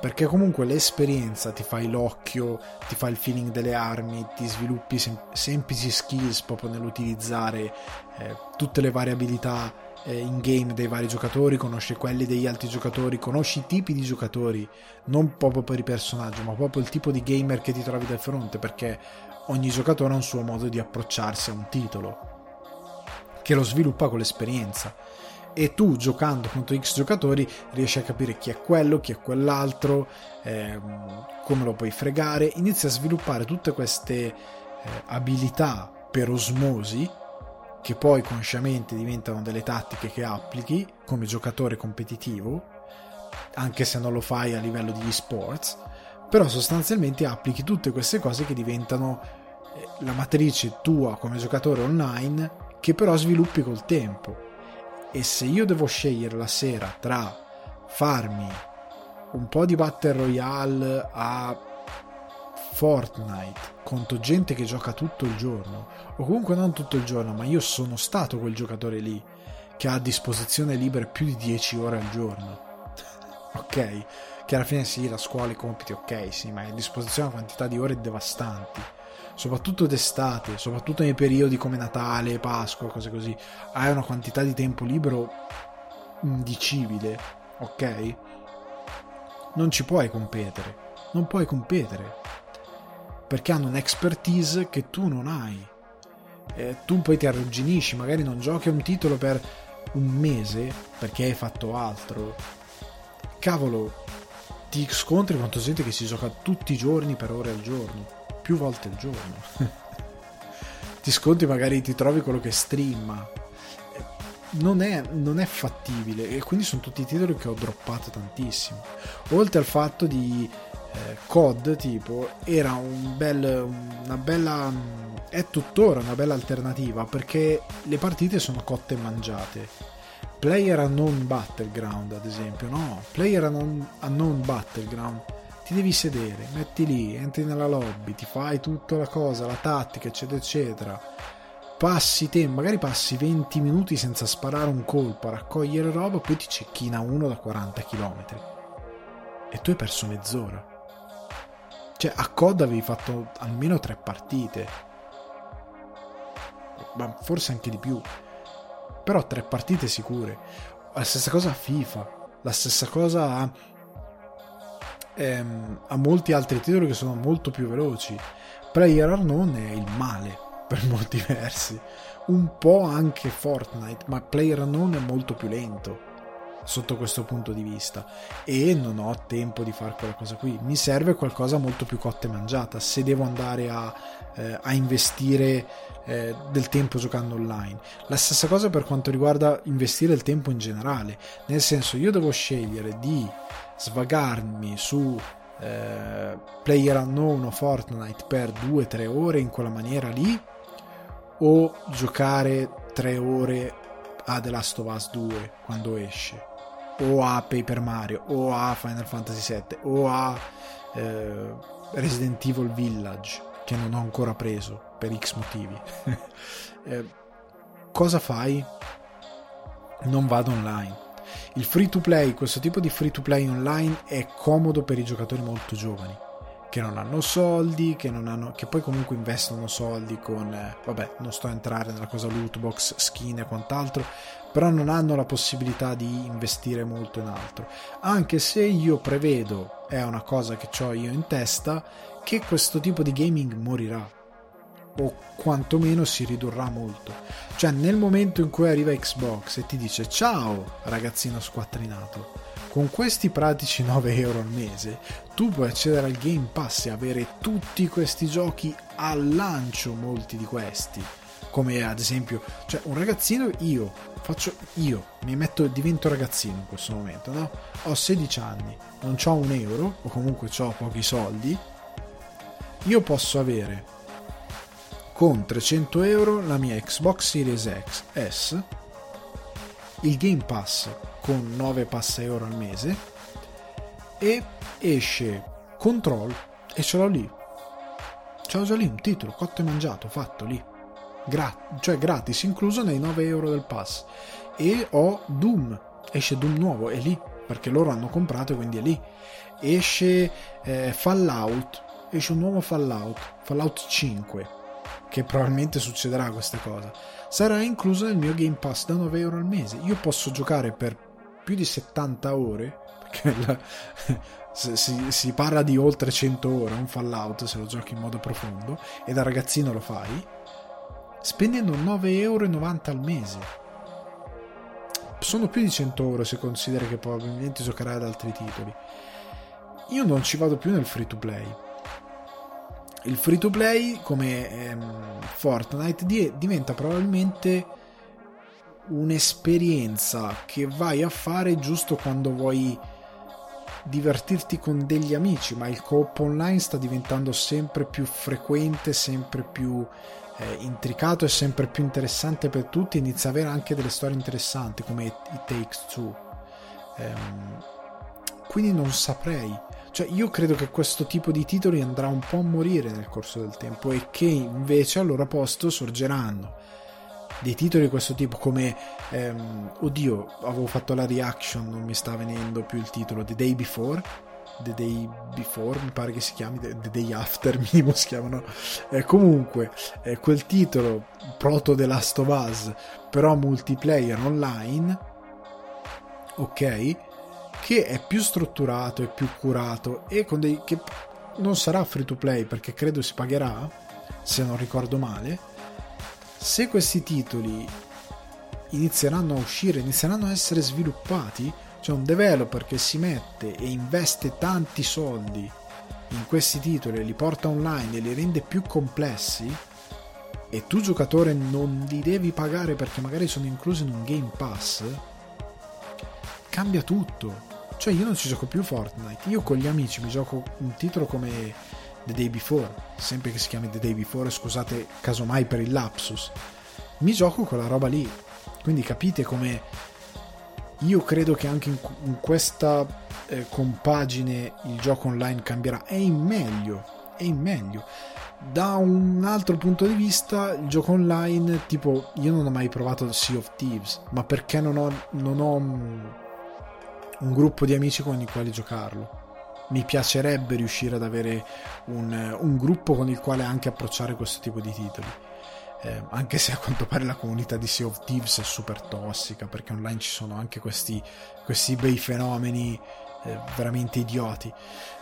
perché comunque l'esperienza ti fai l'occhio, ti fa il feeling delle armi, ti sviluppi sem- semplici skills proprio nell'utilizzare eh, tutte le variabilità eh, in game dei vari giocatori, conosci quelli degli altri giocatori, conosci i tipi di giocatori, non proprio per i personaggi, ma proprio il tipo di gamer che ti trovi di fronte, perché ogni giocatore ha un suo modo di approcciarsi a un titolo, che lo sviluppa con l'esperienza e tu giocando contro X giocatori riesci a capire chi è quello, chi è quell'altro, ehm, come lo puoi fregare, inizi a sviluppare tutte queste eh, abilità per osmosi che poi consciamente diventano delle tattiche che applichi come giocatore competitivo, anche se non lo fai a livello di esports, però sostanzialmente applichi tutte queste cose che diventano eh, la matrice tua come giocatore online che però sviluppi col tempo e se io devo scegliere la sera tra farmi un po' di Battle Royale a Fortnite contro gente che gioca tutto il giorno, o comunque non tutto il giorno, ma io sono stato quel giocatore lì che ha a disposizione libere più di 10 ore al giorno. [laughs] ok? Che alla fine sì, la scuola, i compiti, ok, sì, ma è a disposizione una quantità di ore devastanti. Soprattutto d'estate, soprattutto nei periodi come Natale, Pasqua, cose così, hai una quantità di tempo libero indicibile, ok? Non ci puoi competere, non puoi competere, perché hanno un'expertise che tu non hai. E tu poi ti arrugginisci, magari non giochi un titolo per un mese perché hai fatto altro. Cavolo, ti scontri quanto gente che si gioca tutti i giorni per ore al giorno, più volte al giorno. [laughs] ti scontri magari ti trovi quello che streama. Non è, non è, fattibile e quindi sono tutti i titoli che ho droppato tantissimo. Oltre al fatto di eh, COD, tipo, era un bel, una bella. è tuttora una bella alternativa perché le partite sono cotte e mangiate Player Unknown Battleground, ad esempio, no, Player Unknown Battleground, ti devi sedere, metti lì, entri nella lobby, ti fai tutta la cosa, la tattica, eccetera, eccetera. Passi te, magari passi 20 minuti senza sparare un colpo a raccogliere roba, poi ti cecchina uno da 40 km. E tu hai perso mezz'ora. Cioè, a COD avevi fatto almeno tre partite. Ma forse anche di più però tre partite sicure. La stessa cosa a FIFA, la stessa cosa a, ehm, a molti altri titoli che sono molto più veloci. Player Unknown è il male per [laughs] molti versi, un po' anche Fortnite, ma Player Unknown è molto più lento sotto questo punto di vista. E non ho tempo di fare quella cosa qui. Mi serve qualcosa molto più cotta e mangiata se devo andare a, eh, a investire eh, del tempo giocando online. La stessa cosa per quanto riguarda investire il tempo in generale. Nel senso io devo scegliere di svagarmi su eh, Player Unknown o Fortnite per 2-3 ore in quella maniera lì o giocare 3 ore a The Last of Us 2 quando esce o a Paper Mario o a Final Fantasy VII o a eh, Resident Evil Village che non ho ancora preso per X motivi [laughs] eh, cosa fai? non vado online il free to play, questo tipo di free to play online è comodo per i giocatori molto giovani che non hanno soldi, che, non hanno, che poi comunque investono soldi con, eh, vabbè, non sto a entrare nella cosa loot box, skin e quant'altro, però non hanno la possibilità di investire molto in altro. Anche se io prevedo, è una cosa che ho io in testa, che questo tipo di gaming morirà o quantomeno si ridurrà molto. Cioè nel momento in cui arriva Xbox e ti dice ciao ragazzino squattrinato, con questi pratici 9 euro al mese tu puoi accedere al Game Pass e avere tutti questi giochi al lancio, molti di questi come ad esempio, cioè un ragazzino io faccio io mi metto divento ragazzino in questo momento, no? Ho 16 anni, non ho un euro o comunque ho pochi soldi. Io posso avere con 300 euro la mia Xbox Series X S, il Game Pass con 9 passa euro al mese e esce Control e ce l'ho lì. Ce l'ho già lì un titolo, cotto e mangiato, fatto lì Gra- cioè gratis, incluso nei 9 euro del pass. E ho Doom, esce Doom nuovo, è lì, perché loro hanno comprato, quindi è lì. Esce eh, Fallout, esce un nuovo Fallout, Fallout 5, che probabilmente succederà questa cosa. Sarà incluso nel mio Game Pass da 9 euro al mese. Io posso giocare per più di 70 ore, perché [laughs] la, si, si, parla di oltre 100 ore un Fallout se lo giochi in modo profondo, e da ragazzino lo fai spendendo 9,90 euro al mese. Sono più di 100 euro se consideri che probabilmente giocherai ad altri titoli. Io non ci vado più nel free to play. Il free to play, come ehm, Fortnite, diventa probabilmente un'esperienza che vai a fare giusto quando vuoi divertirti con degli amici, ma il coop online sta diventando sempre più frequente, sempre più eh, intricato e sempre più interessante per tutti, inizia a avere anche delle storie interessanti come It Takes Two. Ehm, quindi non saprei. Cioè, io credo che questo tipo di titoli andrà un po' a morire nel corso del tempo e che invece al loro posto sorgeranno dei titoli di questo tipo come ehm, oddio avevo fatto la reaction non mi sta venendo più il titolo The Day Before The Day Before, mi pare che si chiami The, Day After, [laughs] minimo si chiamano. Eh, comunque, eh, quel titolo, proto The Last of Us, però multiplayer online, ok? Che è più strutturato, è più curato e con dei... che non sarà free to play perché credo si pagherà, se non ricordo male. Se questi titoli inizieranno a uscire, inizieranno a essere sviluppati, c'è un developer che si mette e investe tanti soldi in questi titoli, li porta online e li rende più complessi e tu giocatore non li devi pagare perché magari sono inclusi in un Game Pass, cambia tutto. Cioè io non ci gioco più Fortnite, io con gli amici mi gioco un titolo come The Day Before, sempre che si chiami The Day Before, scusate casomai per il lapsus. Mi gioco quella roba lì. Quindi capite come io credo che anche in, in questa eh, compagine il gioco online cambierà. È in meglio, è in meglio. Da un altro punto di vista, il gioco online, tipo, io non ho mai provato Sea of Thieves, ma perché non ho, non ho un, gruppo di amici con i quali giocarlo. Mi piacerebbe riuscire ad avere un, un, gruppo con il quale anche approcciare questo tipo di titoli. Eh, anche se a quanto pare la comunità di Sea of Thieves è super tossica perché online ci sono anche questi, questi bei fenomeni eh, veramente idioti.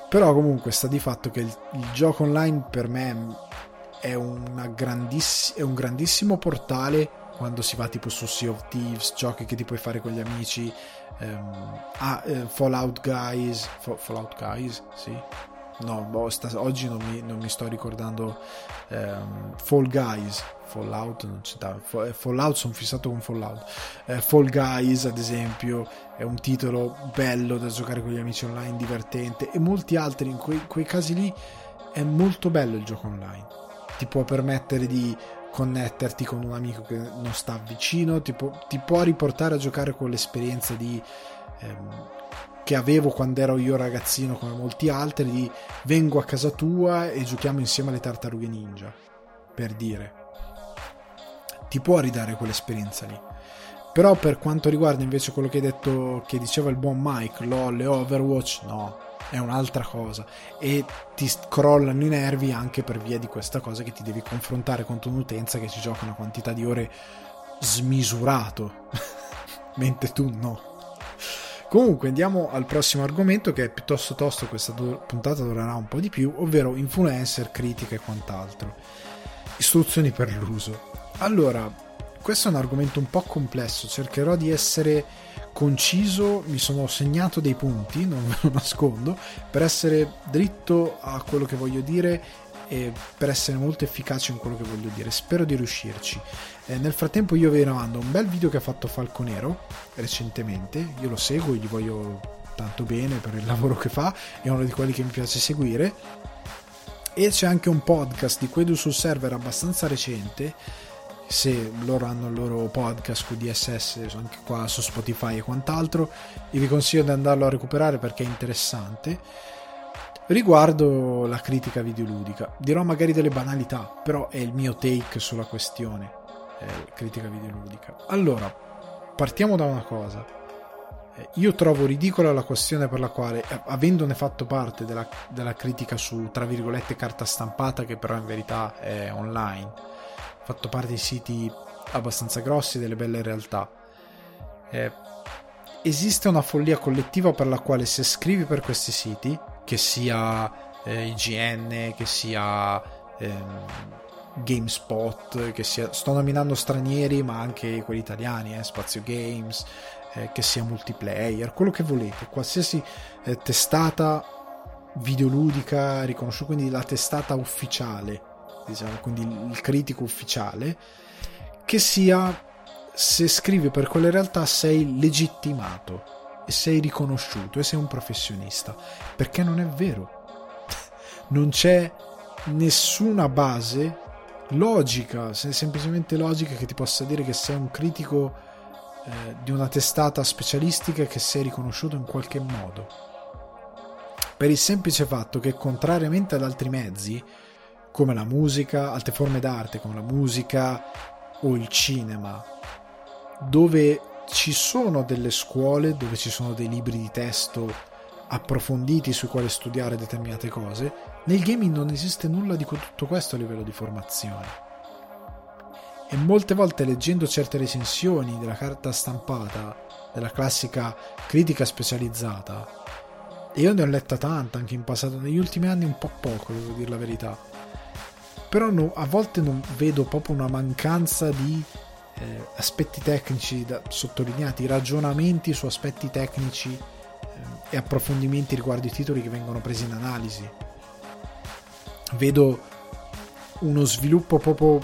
Però comunque sta di fatto che il, il gioco online per me è, è un grandissimo portale quando si va tipo su Sea of Thieves, giochi che ti puoi fare con gli amici, ehm, ah, eh, Fallout Guys, Fallout Guys, sì, no, boh, sta, oggi non mi, non mi, sto ricordando ehm, Fall Guys Fallout non c'è da eh, Fallout sono fissato con Fallout. Eh, Fall Guys ad esempio è un titolo bello da giocare con gli amici online divertente e molti altri in quei, quei casi lì è molto bello il gioco online. Ti può permettere di connetterti con un amico che non sta vicino ti può, ti può riportare a giocare con l'esperienza di ehm, che avevo quando ero io ragazzino come molti altri di vengo a casa tua e giochiamo insieme alle tartarughe ninja per dire. Ti può ridare quell'esperienza lì. Però per quanto riguarda invece quello che hai detto che diceva il buon Mike LOL e Overwatch no è un'altra cosa e ti crollano i nervi anche per via di questa cosa che ti devi confrontare con un'utenza che ci gioca una quantità di ore smisurato [laughs] mentre tu no Comunque andiamo al prossimo argomento che è piuttosto tosto, questa puntata durerà un po' di più, ovvero influencer, critica e quant'altro. Istruzioni per l'uso. Allora, questo è un argomento un po' complesso, cercherò di essere conciso, mi sono segnato dei punti, non ve lo nascondo, per essere dritto a quello che voglio dire e per essere molto efficace in quello che voglio dire. Spero di riuscirci. Eh, nel frattempo io vi rimando un bel video che ha fatto Falconero recentemente, io lo seguo, gli voglio tanto bene per il lavoro che fa, è uno di quelli che mi piace seguire. E c'è anche un podcast di Quedu sul server abbastanza recente, se loro hanno il loro podcast con DSS anche qua su Spotify e quant'altro, e vi consiglio di andarlo a recuperare perché è interessante Riguardo la critica videoludica, dirò magari delle banalità, però è il mio take sulla questione eh, critica videoludica. Allora, partiamo da una cosa. Eh, io trovo ridicola la questione per la quale, eh, avendone fatto parte della, della, critica su, tra virgolette, carta stampata, che però in verità è online, fatto parte di siti abbastanza grossi, delle belle realtà, eh, esiste una follia collettiva per la quale se scrivi per questi siti che sia eh, IGN, che sia ehm, GameSpot, che sia, sto nominando stranieri ma anche quelli italiani, eh, Spazio Games, eh, che sia multiplayer, quello che volete, qualsiasi eh, testata videoludica riconosciuta, quindi la testata ufficiale, diciamo, quindi il critico ufficiale, che sia se scrivi per quelle realtà sei legittimato e sei riconosciuto e sei un professionista, perché non è vero. non c'è nessuna base logica, semplicemente logica che ti possa dire che sei un critico eh, di una testata specialistica che sei riconosciuto in qualche modo. Per il semplice fatto che contrariamente ad altri mezzi, come la musica, altre forme d'arte come la musica o il cinema, dove ci sono delle scuole dove ci sono dei libri di testo approfonditi sui quali studiare determinate cose. Nel gaming non esiste nulla di tutto questo a livello di formazione. E molte volte leggendo certe recensioni della carta stampata, della classica critica specializzata, e io ne ho letta tanta anche in passato, negli ultimi anni un po' poco, devo dire la verità. Però no, a volte non vedo proprio una mancanza di eh, aspetti tecnici da, sottolineati, ragionamenti su aspetti tecnici eh, e approfondimenti riguardo i titoli che vengono presi in analisi. Vedo uno sviluppo proprio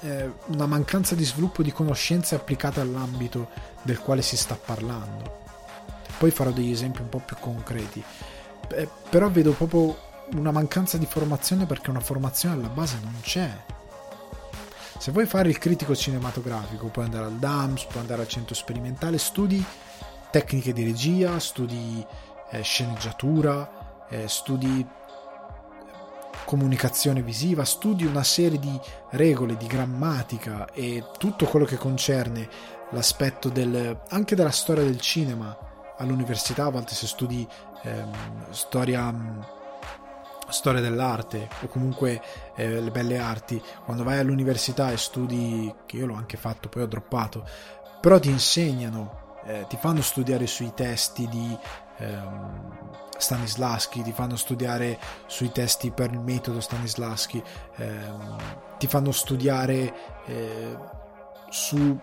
eh, una mancanza di sviluppo di conoscenze applicate all'ambito del quale si sta parlando. Poi farò degli esempi un po' più concreti. Eh, però vedo proprio una mancanza di formazione perché una formazione alla base non c'è. Se vuoi fare il critico cinematografico, puoi andare al DAMS, puoi andare al centro sperimentale, studi tecniche di regia, studi eh, sceneggiatura, eh, studi comunicazione visiva, studi una serie di regole di grammatica e tutto quello che concerne l'aspetto del, anche della storia del cinema all'università, a volte se studi ehm, storia, storia dell'arte o comunque eh, le belle arti, quando vai all'università e studi, che io l'ho anche fatto, poi ho droppato, però ti insegnano, eh, ti fanno studiare sui testi di ehm, Stanislaschi, ti fanno studiare sui testi per il metodo Stanislaschi, ehm, ti fanno studiare eh, su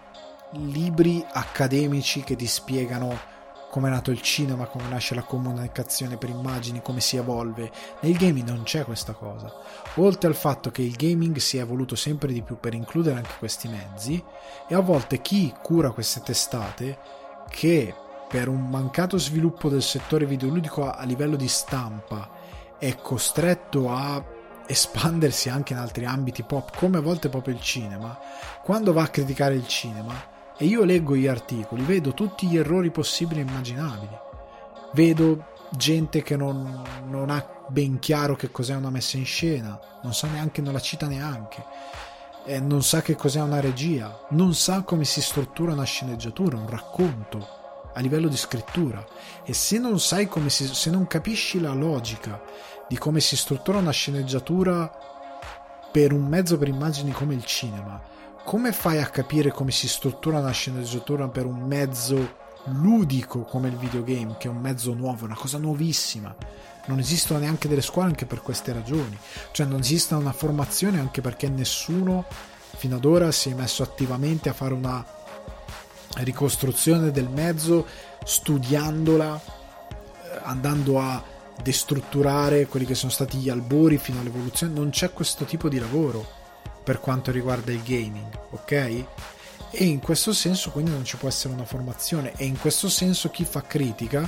libri accademici che ti spiegano come è nato il cinema, come nasce la comunicazione per immagini, come si evolve. Nel gaming non c'è questa cosa. Oltre al fatto che il gaming si è evoluto sempre di più per includere anche questi mezzi, e a volte chi cura queste testate, che per un mancato sviluppo del settore videoludico a livello di stampa è costretto a espandersi anche in altri ambiti pop, come a volte proprio il cinema, quando va a criticare il cinema e io leggo gli articoli, vedo tutti gli errori possibili e immaginabili. Vedo gente che non, non ha ben chiaro che cos'è una messa in scena, non sa neanche, non la cita neanche, eh, non sa che cos'è una regia, non sa come si struttura una sceneggiatura, un racconto a livello di scrittura e se non sai come si, se non capisci la logica di come si struttura una sceneggiatura per un mezzo per immagini come il cinema, come fai a capire come si struttura una sceneggiatura per un mezzo ludico come il videogame, che è un mezzo nuovo, una cosa nuovissima? Non esistono neanche delle scuole anche per queste ragioni, cioè non esiste una formazione anche perché nessuno fino ad ora si è messo attivamente a fare una ricostruzione del mezzo, studiandola, eh, andando a destrutturare quelli che sono stati gli albori fino all'evoluzione. Non c'è questo tipo di lavoro per quanto riguarda il gaming, ok? E in questo senso quindi non ci può essere una formazione e in questo senso chi fa critica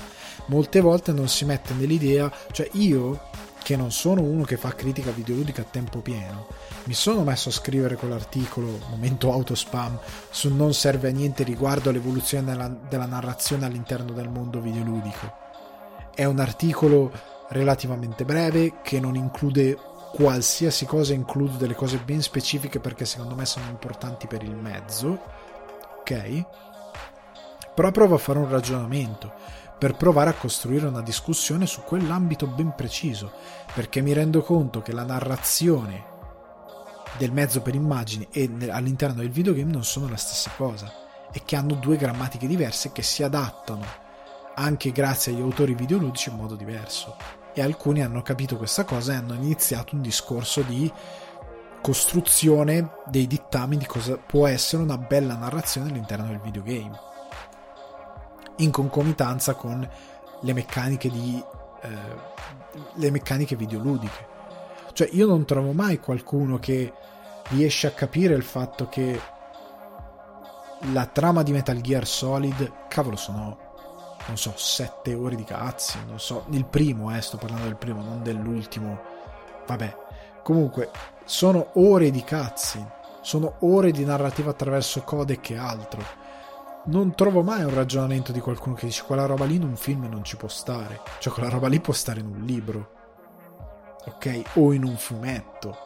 molte volte non si mette nell'idea, cioè io che non sono uno che fa critica videoludica a tempo pieno, mi sono messo a scrivere quell'articolo, momento autospam, su non serve a niente riguardo all'evoluzione della, della narrazione all'interno del mondo videoludico. È un articolo relativamente breve che non include qualsiasi cosa, include delle cose ben specifiche perché secondo me sono importanti per il mezzo, ok? Però provo a fare un ragionamento per provare a costruire una discussione su quell'ambito ben preciso, perché mi rendo conto che la narrazione del mezzo per immagini e all'interno del videogame non sono la stessa cosa e che hanno due grammatiche diverse che si adattano anche grazie agli autori videoludici in modo diverso e alcuni hanno capito questa cosa e hanno iniziato un discorso di costruzione dei dittami di cosa può essere una bella narrazione all'interno del videogame. In concomitanza con le meccaniche di eh, le meccaniche videoludiche. Cioè io non trovo mai qualcuno che riesce a capire il fatto che la trama di Metal Gear Solid cavolo sono non so 7 ore di cazzi non so il primo eh sto parlando del primo non dell'ultimo vabbè comunque sono ore di cazzi sono ore di narrativa attraverso codec e altro non trovo mai un ragionamento di qualcuno che dice quella roba lì in un film non ci può stare. Cioè quella roba lì può stare in un libro. Ok? O in un fumetto.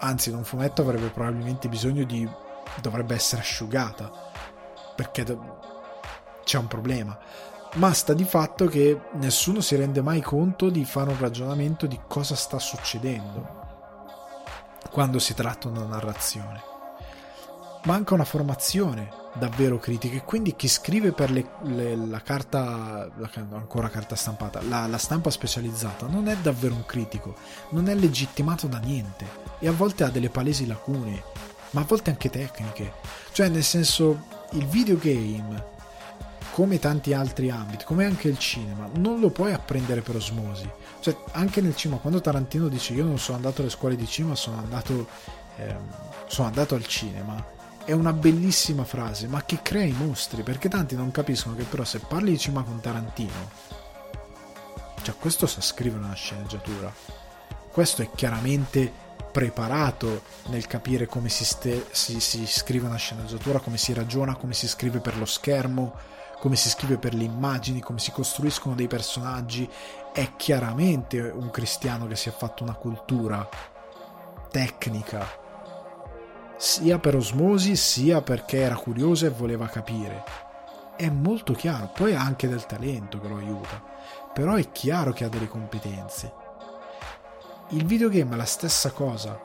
Anzi, in un fumetto avrebbe probabilmente bisogno di... dovrebbe essere asciugata. Perché c'è un problema. ma sta di fatto che nessuno si rende mai conto di fare un ragionamento di cosa sta succedendo quando si tratta una narrazione. Manca una formazione davvero critica e quindi chi scrive per le, le, la carta, la, ancora carta stampata, la, la stampa specializzata non è davvero un critico, non è legittimato da niente e a volte ha delle palesi lacune, ma a volte anche tecniche. Cioè nel senso il videogame come tanti altri ambiti, come anche il cinema, non lo puoi apprendere per osmosi. Cioè, anche nel cinema, quando Tarantino dice io non sono andato alle scuole di cinema, sono andato, ehm, sono andato al cinema, è una bellissima frase, ma che crea i mostri, perché tanti non capiscono che però se parli di cinema con Tarantino, cioè questo sa scrivere una sceneggiatura, questo è chiaramente preparato nel capire come si, ste- si, si scrive una sceneggiatura, come si ragiona, come si scrive per lo schermo, come si scrive per le immagini, come si costruiscono dei personaggi. È chiaramente un cristiano che si è fatto una cultura tecnica, sia per osmosi sia perché era curioso e voleva capire. È molto chiaro, poi ha anche del talento che lo aiuta, però è chiaro che ha delle competenze. Il videogame è la stessa cosa.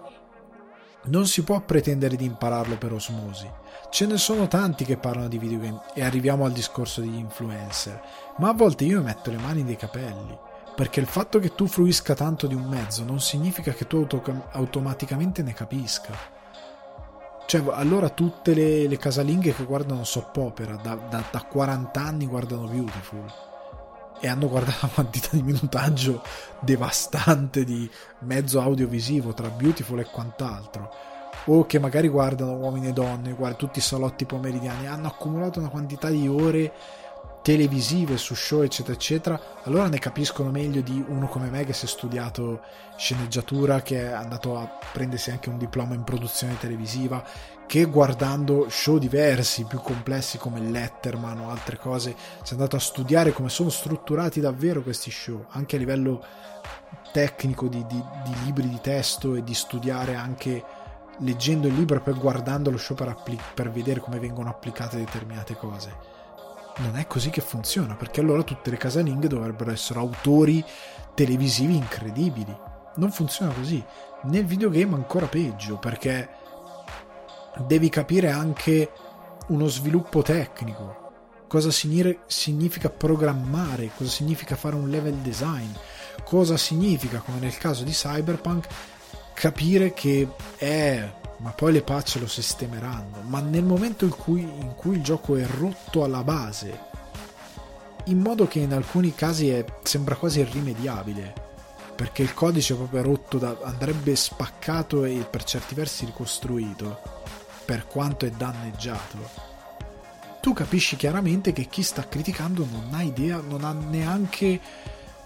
Non si può pretendere di impararlo per osmosi Ce ne sono tanti che parlano di videogame e arriviamo al discorso degli influencer, ma a volte io metto le mani nei capelli, perché il fatto che tu fruisca tanto di un mezzo non significa che tu auto- automaticamente ne capisca. Cioè, allora tutte le, le casalinghe che guardano soap opera da, da, da 40 anni guardano Beautiful e hanno guardato una quantità di minutaggio devastante di mezzo audiovisivo tra Beautiful e quant'altro o che magari guardano uomini e donne, guarda, tutti i salotti pomeridiani, hanno accumulato una quantità di ore televisive su show eccetera eccetera. Allora ne capiscono meglio di uno come me che si è studiato sceneggiatura che è andato a prendersi anche un diploma in produzione televisiva che guardando show diversi più complessi come Letterman o altre cose si è andato a studiare come sono strutturati davvero questi show anche a livello tecnico di, di, di libri di testo e di studiare anche leggendo il libro e poi guardando lo show per, appli- per vedere come vengono applicate determinate cose. Non è così che funziona, perché allora tutte le casalinghe dovrebbero essere autori televisivi incredibili. Non funziona così. Nel videogame ancora peggio, perché devi capire anche uno sviluppo tecnico. Cosa significa programmare, cosa significa fare un level design, cosa significa, come nel caso di Cyberpunk, capire che è ma poi le patch lo sistemeranno ma nel momento in cui, in cui il gioco è rotto alla base in modo che in alcuni casi è, sembra quasi irrimediabile perché il codice proprio rotto da, andrebbe spaccato e per certi versi ricostruito per quanto è danneggiato. Tu capisci chiaramente che chi sta criticando non ha idea non ha neanche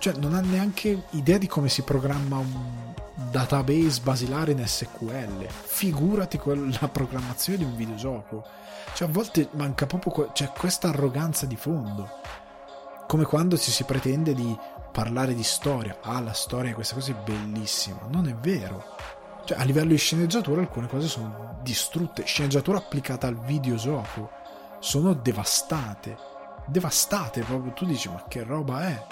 cioè non ha neanche idea di come si programma un database basilare in SQL. Figurati la programmazione di un videogioco. Cioè, a volte manca proprio c'è questa arroganza di fondo. Come quando ci si pretende di parlare di storia. Ah, la storia di queste cose è bellissima. Non è vero. Cioè, a livello di sceneggiatura alcune cose sono distrutte. Sceneggiatura applicata al videogioco sono devastate. Devastate proprio. Tu dici, ma che roba è?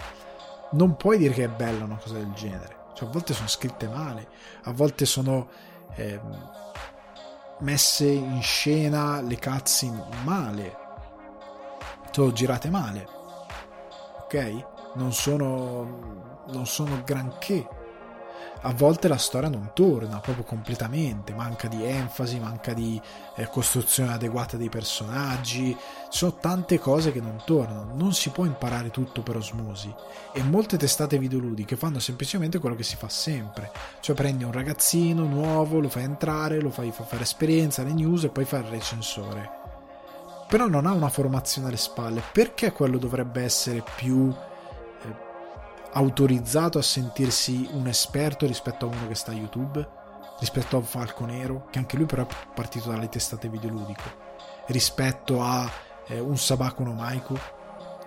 Non puoi dire che è bella una cosa del genere. Cioè, a volte sono scritte male, a volte sono eh, messe in scena le cutscene male, sono girate male, ok? Non sono, non sono granché a volte la storia non torna proprio completamente, manca di enfasi, manca di eh, costruzione adeguata dei personaggi, ci sono tante cose che non tornano, non si può imparare tutto per osmosi e molte testate videoludiche fanno semplicemente quello che si fa sempre, cioè prendi un ragazzino nuovo, lo fai entrare, lo fai fare esperienza, le news e poi fai il recensore. Però non ha una formazione alle spalle, perché quello dovrebbe essere più autorizzato a sentirsi un esperto rispetto a uno che sta a YouTube, rispetto a Falco Nero, che anche lui però è partito dalle testate videoludiche, rispetto a eh, un Sabako no Maiku,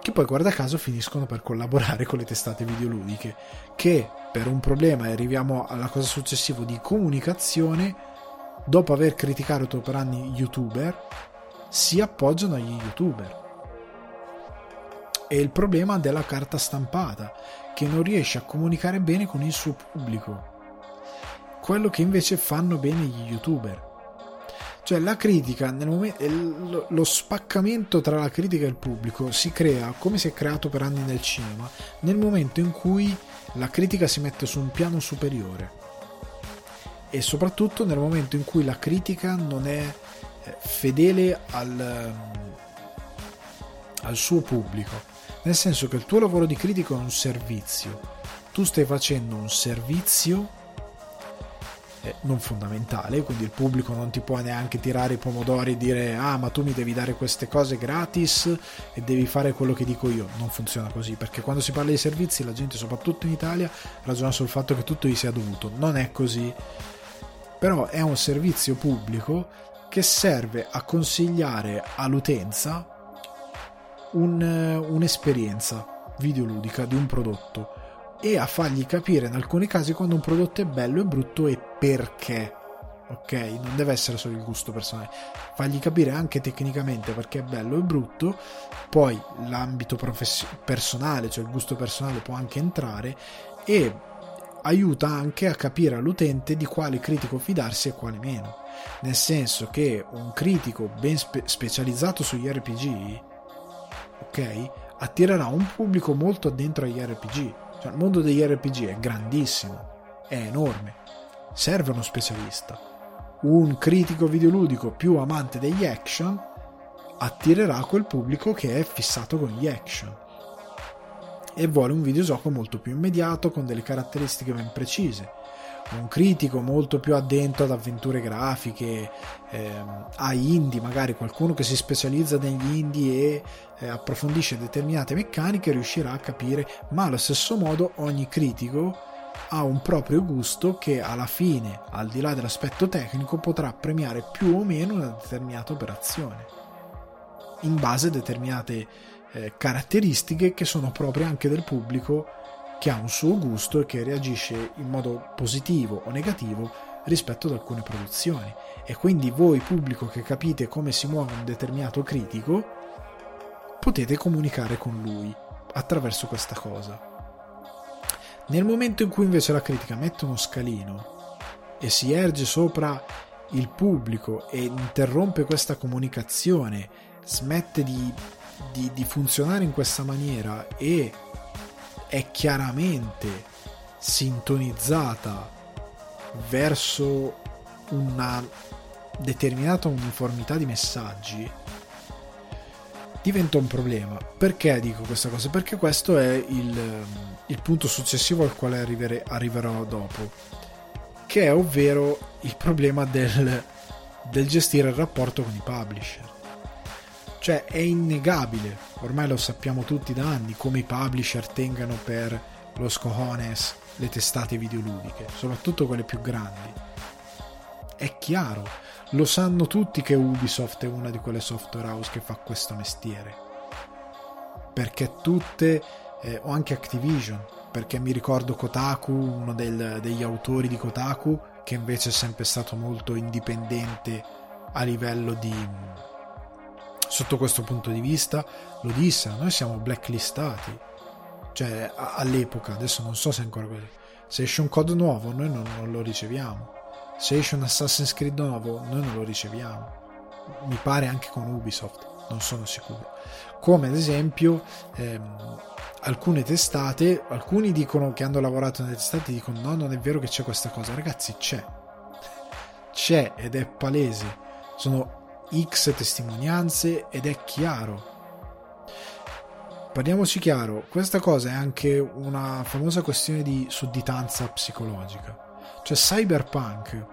che poi guarda caso finiscono per collaborare con le testate videoludiche, che per un problema, e arriviamo alla cosa successiva di comunicazione, dopo aver criticato per anni youtuber, si appoggiano agli youtuber. È il problema della carta stampata, che non riesce a comunicare bene con il suo pubblico. Quello che invece fanno bene gli youtuber. Cioè la critica, nel momento, lo spaccamento tra la critica e il pubblico si crea, come si è creato per anni nel cinema, nel momento in cui la critica si mette su un piano superiore. E soprattutto nel momento in cui la critica non è eh, fedele al, ehm, al suo pubblico. Nel senso che il tuo lavoro di critico è un servizio. Tu stai facendo un servizio eh, non fondamentale, quindi il pubblico non ti può neanche tirare i pomodori e dire ah ma tu mi devi dare queste cose gratis e devi fare quello che dico io. Non funziona così, perché quando si parla di servizi la gente, soprattutto in Italia, ragiona sul fatto che tutto gli sia dovuto. Non è così. Però è un servizio pubblico che serve a consigliare all'utenza un, un'esperienza videoludica di un prodotto e a fargli capire in alcuni casi quando un prodotto è bello e brutto e perché. Ok, non deve essere solo il gusto personale, fargli capire anche tecnicamente perché è bello e brutto, poi l'ambito profes- personale, cioè il gusto personale può anche entrare e aiuta anche a capire all'utente di quale critico fidarsi e quale meno. Nel senso che un critico ben spe- specializzato sugli RPG, ok, attirerà un pubblico molto addentro agli RPG cioè, il mondo degli RPG è grandissimo, è enorme. Serve uno specialista. Un critico videoludico più amante degli action attirerà quel pubblico che è fissato con gli action e vuole un videogioco molto più immediato con delle caratteristiche ben precise un critico molto più addentro ad avventure grafiche, ehm, a indie, magari qualcuno che si specializza negli indie e eh, approfondisce determinate meccaniche riuscirà a capire, ma allo stesso modo ogni critico ha un proprio gusto che alla fine, al di là dell'aspetto tecnico, potrà premiare più o meno una determinata operazione in base a determinate eh, caratteristiche che sono proprie anche del pubblico che ha un suo gusto e che reagisce in modo positivo o negativo rispetto ad alcune produzioni. E quindi voi, pubblico che capite come si muove un determinato critico, potete comunicare con lui attraverso questa cosa. Nel momento in cui invece la critica mette uno scalino e si erge sopra il pubblico e interrompe questa comunicazione, smette di, di, di funzionare in questa maniera e è chiaramente sintonizzata verso una determinata uniformità di messaggi diventa un problema. Perché dico questa cosa? Perché questo è il, il punto successivo al quale arrivere, arriverò dopo che è ovvero il problema del, del gestire il rapporto con i publisher cioè è innegabile, ormai lo sappiamo tutti da anni, come i publisher tengano per lo scojones le testate videoludiche, soprattutto quelle più grandi. È chiaro, lo sanno tutti che Ubisoft è una di quelle software house che fa questo mestiere. Perché tutte, eh, o anche Activision, perché mi ricordo Kotaku, uno del, degli autori di Kotaku, che invece è sempre stato molto indipendente a livello di sotto questo punto di vista lo disse, noi siamo blacklistati, cioè all'epoca, adesso non so se è ancora così, se esce un code nuovo noi non, non lo riceviamo, se esce un Assassin's Creed nuovo noi non lo riceviamo, mi pare anche con Ubisoft, non sono sicuro. Come ad esempio ehm, alcune testate, alcuni dicono che hanno lavorato nelle testate dicono no, non è vero che c'è questa cosa, ragazzi c'è, c'è ed è palese, sono X testimonianze ed è chiaro. Parliamoci chiaro, questa cosa è anche una famosa questione di sudditanza psicologica. Cioè Cyberpunk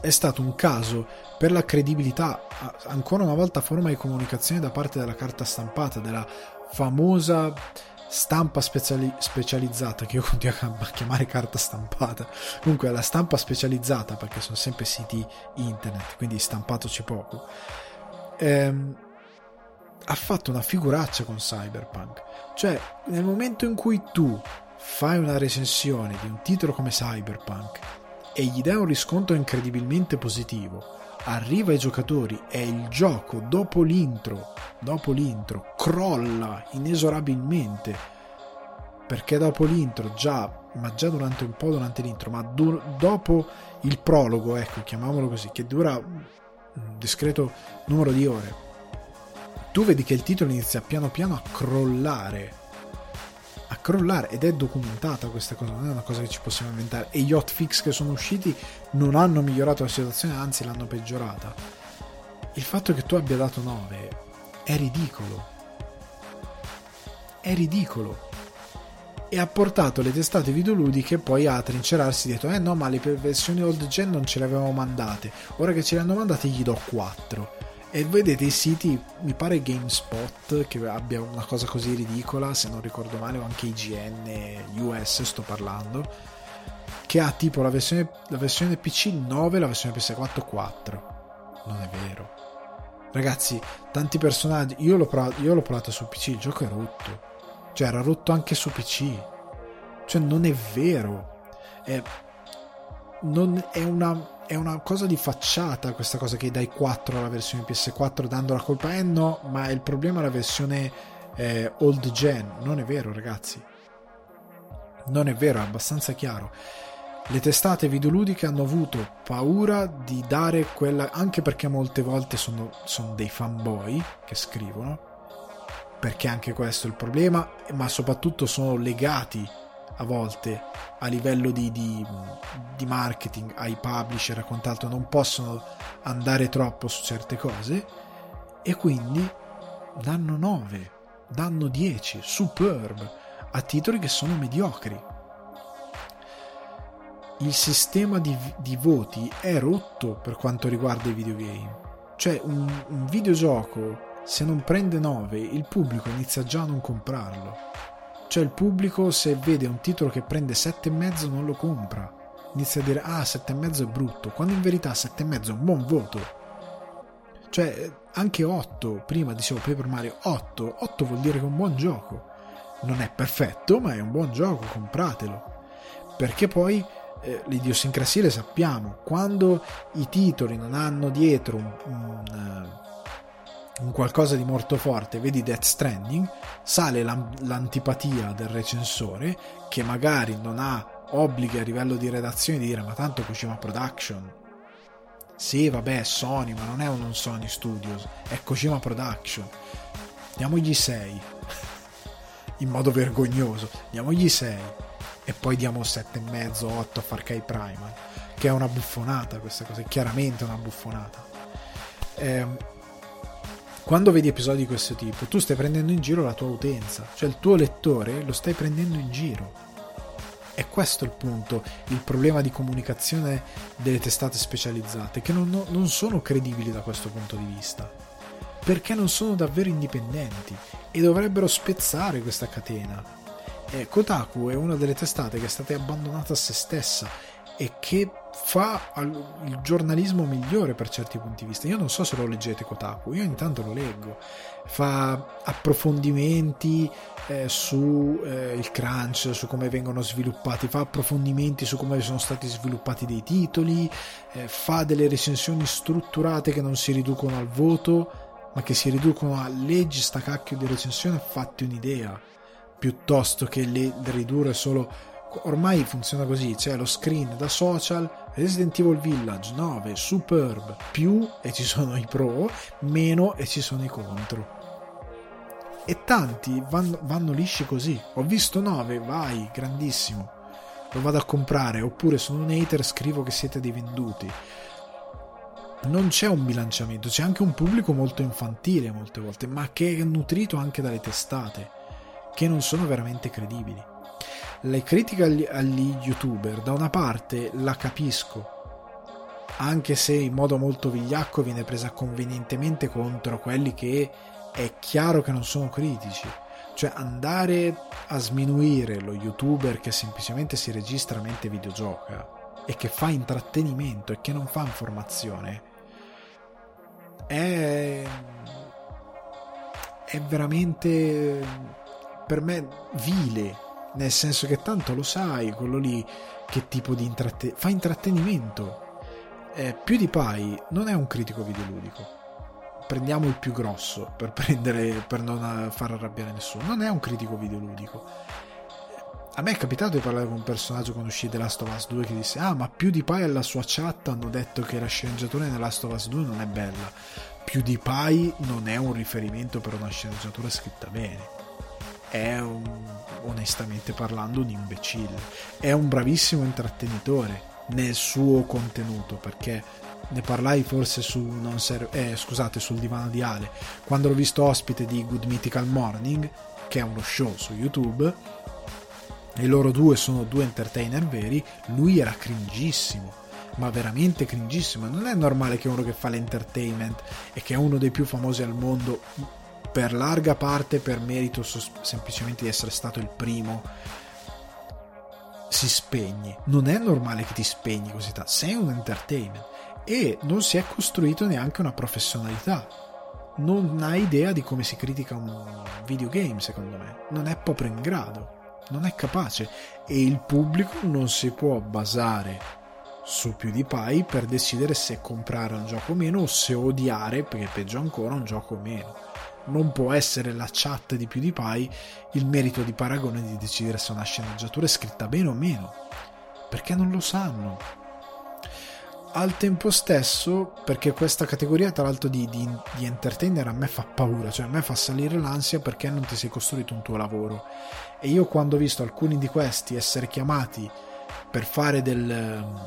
è stato un caso per la credibilità, ancora una volta forma di comunicazione da parte della carta stampata, della famosa stampa speciali- specializzata che io continuo a chiamare carta stampata. Comunque la stampa specializzata perché sono sempre siti internet quindi stampato c'è poco ehm, ha fatto una figuraccia con Cyberpunk. Cioè nel momento in cui tu fai una recensione di un titolo come Cyberpunk e gli dai un riscontro incredibilmente positivo arriva ai giocatori e il gioco dopo l'intro, dopo l'intro crolla inesorabilmente. Perché dopo l'intro già, ma già durante un po' durante l'intro, ma du- dopo il prologo, ecco, chiamiamolo così, che dura un discreto numero di ore, tu vedi che il titolo inizia piano piano a crollare a crollare ed è documentata questa cosa, non è una cosa che ci possiamo inventare e gli hotfix che sono usciti non hanno migliorato la situazione, anzi l'hanno peggiorata. Il fatto che tu abbia dato 9 è ridicolo. È ridicolo. E ha portato le testate videoludiche poi a trincerarsi dietro, eh no, ma le versioni old gen non ce le avevamo mandate. Ora che ce le hanno mandate gli do 4 e vedete i siti, mi pare GameSpot che abbia una cosa così ridicola, se non ricordo male, o anche IGN US sto parlando, che ha tipo la versione, la versione PC 9 e la versione PS4 4. Non è vero. Ragazzi, tanti personaggi, io l'ho, provato, io l'ho provato su PC, il gioco è rotto. Cioè era rotto anche su PC. Cioè non è vero. È, non è una è una cosa di facciata questa cosa che dai 4 alla versione PS4 dando la colpa eh no ma il problema è la versione eh, old gen. Non è vero ragazzi. Non è vero è abbastanza chiaro. Le testate videoludiche hanno avuto paura di dare quella anche perché molte volte sono, sono dei fanboy che scrivono perché anche questo è il problema ma soprattutto sono legati a volte a livello di, di, di marketing ai publisher e quant'altro non possono andare troppo su certe cose e quindi danno 9 danno 10 superb a titoli che sono mediocri. Il sistema di, di voti è rotto per quanto riguarda i videogame. Cioè un, un videogioco se non prende 9 il pubblico inizia già a non comprarlo cioè il pubblico se vede un titolo che prende 7,5 non lo compra. Inizia a dire ah 7,5 è brutto, quando in verità 7,5 è un buon voto. Cioè anche 8, prima dicevo Paper Mario 8, 8 vuol dire che è un buon gioco. Non è perfetto, ma è un buon gioco, compratelo. Perché poi eh, le le sappiamo, quando i titoli non hanno dietro un, un un qualcosa di molto forte, vedi Death Stranding, sale l'antipatia del recensore che magari non ha obblighi a livello di redazione di dire ma tanto Kojima Production sì vabbè è Sony ma non è un Sony Studios è Kojima Production. Diamogli 6 [laughs] in modo vergognoso. Diamogli 6 e poi diamo 7,5 8 a Far Cry Primal che è una buffonata questa cosa è chiaramente una buffonata. Eh, quando vedi episodi di questo tipo, tu stai prendendo in giro la tua utenza, cioè il tuo lettore lo stai prendendo in giro. E questo è il punto, il problema di comunicazione delle testate specializzate, che non, non sono credibili da questo punto di vista, perché non sono davvero indipendenti e dovrebbero spezzare questa catena. E Kotaku è una delle testate che è stata abbandonata a se stessa e che fa il giornalismo migliore per certi punti di vista. Io non so se lo leggete Kotaku, io intanto lo leggo. Fa approfondimenti eh, su eh, il crunch, su come vengono sviluppati, fa approfondimenti su come sono stati sviluppati dei titoli, eh, fa delle recensioni strutturate che non si riducono al voto, ma che si riducono a leggi sta cacchio di recensione, fatti un'idea, piuttosto che le, ridurre solo ormai funziona così, c'è lo screen da social, Resident Evil Village 9, Superb, più e ci sono i pro, meno e ci sono i contro. E tanti vanno, vanno lisci così. Ho visto 9, vai, grandissimo. Lo vado a comprare, oppure sono un hater, scrivo che siete dei venduti. Non c'è un bilanciamento, c'è anche un pubblico molto infantile molte volte, ma che è nutrito anche dalle testate, che non sono veramente credibili le critiche agli, agli youtuber da una parte la capisco anche se in modo molto vigliacco viene presa convenientemente contro quelli che è chiaro che non sono critici. Cioè andare a sminuire lo youtuber che semplicemente si registra mentre videogioca e che fa intrattenimento e che non fa informazione è è veramente per me vile nel senso che tanto lo sai, quello lì che tipo di intrattenimento fa intrattenimento. eh, PewDiePie non è un critico videoludico. Prendiamo il più grosso per, [laughs] prendere, per non far arrabbiare nessuno. Non è un critico videoludico. A me è capitato di parlare con un personaggio quando uscì The Last of Us 2 che disse Ah, ma PewDiePie e la sua chat hanno detto che la sceneggiatura di Last of Us 2 non è bella. PewDiePie non è un riferimento per una sceneggiatura scritta bene. È un, onestamente parlando un imbecille. È un bravissimo intrattenitore nel suo contenuto perché ne parlai forse su ser- eh, scusate sul divano di Ale quando l'ho visto ospite di Good Mythical Morning che è uno show su YouTube e loro due sono due entertainer veri lui era cringissimo ma veramente cringissimo non è normale che uno che fa l'entertainment e che è uno dei più famosi al mondo per larga parte per merito semplicemente di essere stato il primo si spegne. Non è normale che ti spegni così tanto. Sei un entertainment e non si è costruito neanche una professionalità. Non ha idea di come si critica un videogame, secondo me. Non è proprio in grado. Non è capace. E il pubblico non si può basare su PewDiePie per decidere se comprare un gioco o meno o se odiare, perché peggio ancora, un gioco o meno non può essere la chat di PewDiePie il merito di paragone di decidere se una sceneggiatura è scritta bene o meno, perché non lo sanno. Al tempo stesso, perché questa categoria tra l'altro di, di, di entertainer a me fa paura, cioè a me fa salire l'ansia perché non ti sei costruito un tuo lavoro. E io quando ho visto alcuni di questi essere chiamati per fare del,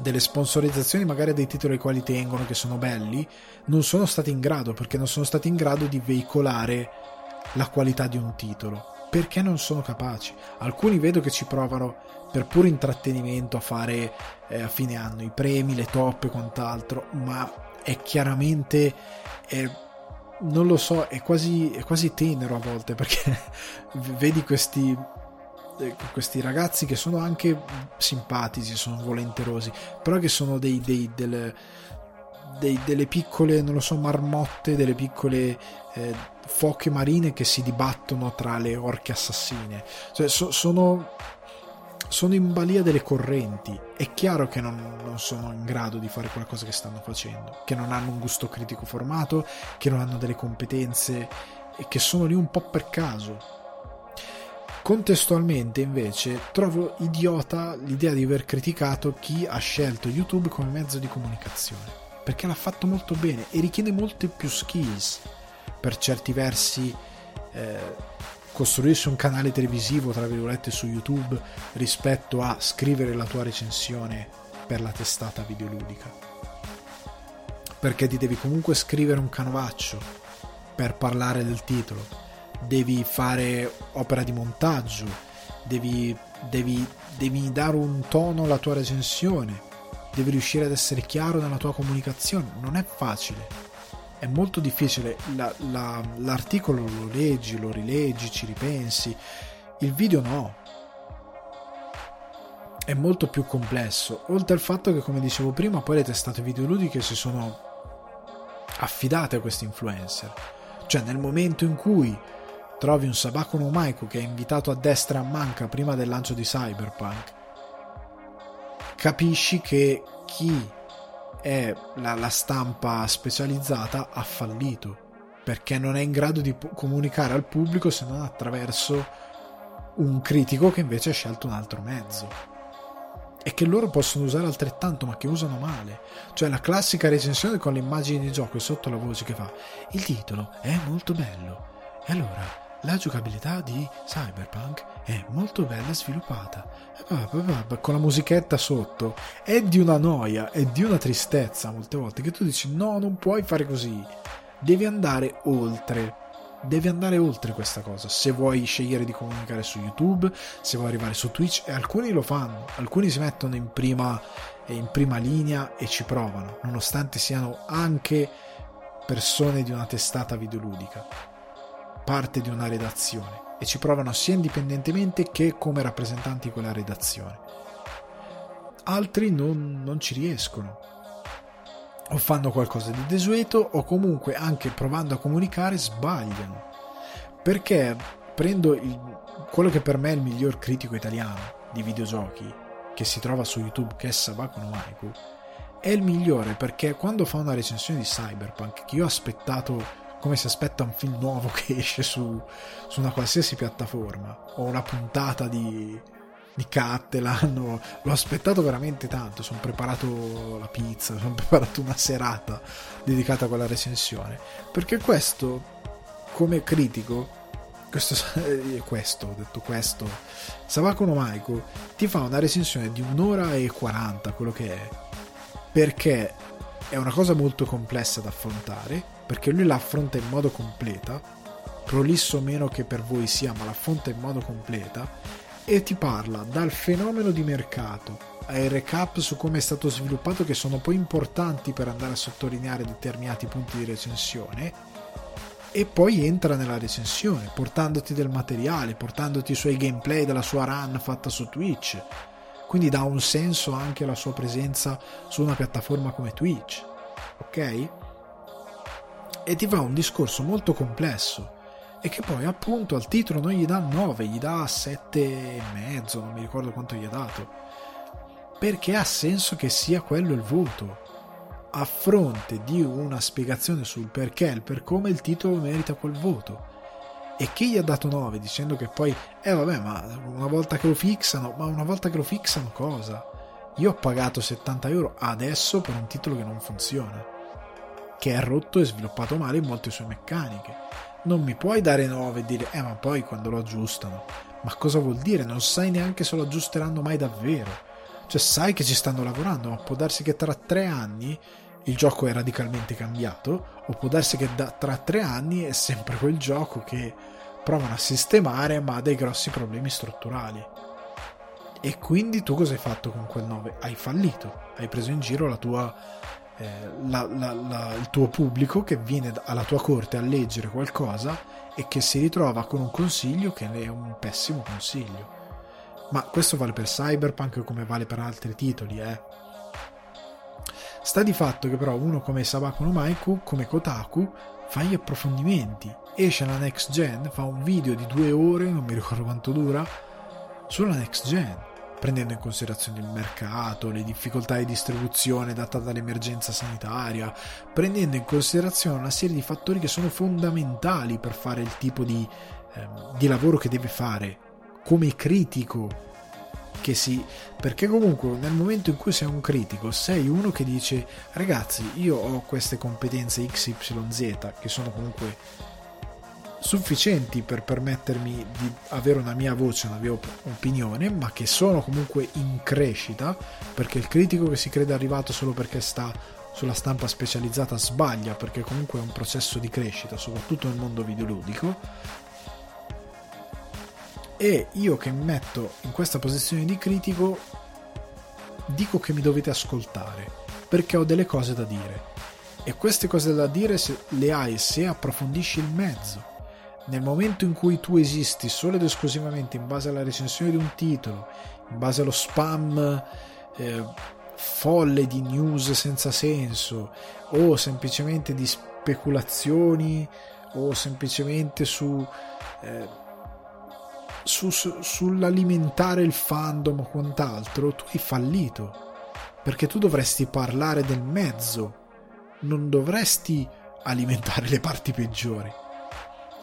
delle sponsorizzazioni magari dei titoli ai quali tengono che sono belli non sono stati in grado perché non sono stati in grado di veicolare la qualità di un titolo. Perché non sono capaci? Alcuni vedo che ci provano per puro intrattenimento a fare eh, a fine anno i premi le top e quant'altro ma è chiaramente è, non lo so è quasi, è quasi tenero a volte perché [laughs] vedi questi questi ragazzi che sono anche simpatici, sono volenterosi, però che sono dei, dei, delle, dei, delle piccole, non lo so, marmotte, delle piccole eh, foche marine che si dibattono tra le orche assassine. Cioè, so, sono, sono in balia delle correnti. È chiaro che non, non, sono in grado di fare qualcosa che stanno facendo, che non hanno un gusto critico formato, che non hanno delle competenze e che sono lì un po' per caso Contestualmente, invece, trovo idiota l'idea di aver criticato chi ha scelto YouTube come mezzo di comunicazione, perché l'ha fatto molto bene e richiede molte più skills per certi versi. Eh, costruirsi un canale televisivo, tra virgolette, su YouTube rispetto a scrivere la tua recensione per la testata videoludica. Perché ti devi comunque scrivere un canovaccio per parlare del titolo, devi fare opera di montaggio, devi, devi, devi dare un tono alla tua recensione, devi riuscire ad essere chiaro nella tua comunicazione. Non è facile, è molto difficile. La, la, l'articolo lo leggi, lo rileggi, ci ripensi, il video no. È molto più complesso, oltre al fatto che, come dicevo prima, poi le testate videoludiche si sono affidate a questi influencer. Cioè, nel momento in cui trovi un Sabako no Maiko che è invitato a destra a manca prima del lancio di Cyberpunk, capisci che chi è la, la stampa specializzata ha fallito perché non è in grado di comunicare al pubblico se non attraverso un critico che invece ha scelto un altro mezzo. E che loro possono usare altrettanto ma che usano male. Cioè la classica recensione con le immagini di gioco e sotto la voce che fa il titolo è molto bello. E allora la giocabilità di Cyberpunk è molto bella sviluppata. Con la musichetta sotto è di una noia, è di una tristezza molte volte che tu dici no, non puoi fare così. Devi andare oltre. Devi andare oltre questa cosa. Se vuoi scegliere di comunicare su YouTube, se vuoi arrivare su Twitch, e alcuni lo fanno, alcuni si mettono in prima, in prima linea e ci provano, nonostante siano anche persone di una testata videoludica parte di una redazione e ci provano sia indipendentemente che come rappresentanti di quella redazione. Altri non, non ci riescono o fanno qualcosa di desueto o comunque anche provando a comunicare sbagliano perché prendo il, quello che per me è il miglior critico italiano di videogiochi che si trova su YouTube che è Sabako no Maiku è il migliore perché quando fa una recensione di Cyberpunk, che io ho aspettato come si aspetta un film nuovo che esce su, su una qualsiasi piattaforma, o una puntata di, di Cattelan, [laughs] l'ho aspettato veramente tanto, sono preparato la pizza, [laughs] sono preparato una serata dedicata a quella recensione, perché questo, come critico, questo, [laughs] eh, questo, ho detto questo, Savako no Maiko ti fa una recensione di un'ora e 40, quello che è, perché è una cosa molto complessa da affrontare, perché lui la affronta in modo completa, prolisso meno che per voi sia, ma l'affronta in modo completa, e ti parla dal fenomeno di mercato ai recap su come è stato sviluppato che sono poi importanti per andare a sottolineare determinati punti di recensione e poi entra nella recensione portandoti del materiale, portandoti i suoi gameplay della sua run fatta su Twitch quindi dà un senso anche alla sua presenza su una piattaforma come Twitch ok? E ti fa un discorso molto complesso e che poi appunto al titolo non gli dà 9, gli dà 7 e mezzo, non mi ricordo quanto gli ha dato. Perché ha senso che sia quello il voto. A fronte di una spiegazione sul perché il per come il titolo merita quel voto. E chi gli ha dato 9 dicendo che poi, eh vabbè, ma una volta che lo fixano, ma una volta che lo fixano cosa? Io ho pagato 70 euro adesso per un titolo che non funziona, che è rotto e sviluppato male in molte sue meccaniche non mi puoi dare 9 e dire, eh ma poi quando lo aggiustano. Ma cosa vuol dire? Non sai neanche se lo aggiusteranno mai davvero. Cioè sai che ci stanno lavorando, ma può darsi che tra tre anni il gioco è radicalmente cambiato, o può darsi che da, tra tre anni è sempre quel gioco che provano a sistemare ma ha dei grossi problemi strutturali. E quindi tu cosa hai fatto con quel 9? Hai fallito, hai preso in giro la tua la, la, la, il tuo pubblico che viene alla tua corte a leggere qualcosa e che si ritrova con un consiglio che è un pessimo consiglio. Ma questo vale per Cyberpunk come vale per altri titoli, eh. Sta di fatto che però uno come Sabako no Maiku, come Kotaku, fa gli approfondimenti. Esce la next gen, fa un video di due ore, non mi ricordo quanto dura, sulla next gen prendendo in considerazione il mercato, le difficoltà di distribuzione data dall'emergenza sanitaria, prendendo in considerazione una serie di fattori che sono fondamentali per fare il tipo di, eh, di lavoro che deve fare come critico. Che si, perché comunque nel momento in cui sei un critico sei uno che dice ragazzi io ho queste competenze XYZ che sono comunque sufficienti per permettermi di avere una mia voce, una mia opinione, ma che sono comunque in crescita, perché il critico che si crede arrivato solo perché sta sulla stampa specializzata sbaglia, perché comunque è un processo di crescita, soprattutto nel mondo videoludico. E io che mi metto in questa posizione di critico, dico che mi dovete ascoltare, perché ho delle cose da dire. E queste cose da dire le hai se approfondisci il mezzo nel momento in cui tu esisti solo ed esclusivamente in base alla recensione di un titolo, in base allo spam eh, folle di news senza senso, o semplicemente di speculazioni, o semplicemente su, eh, su, su, sull'alimentare il fandom o quant'altro, tu hai fallito. Perché tu dovresti parlare del mezzo, non dovresti alimentare le parti peggiori.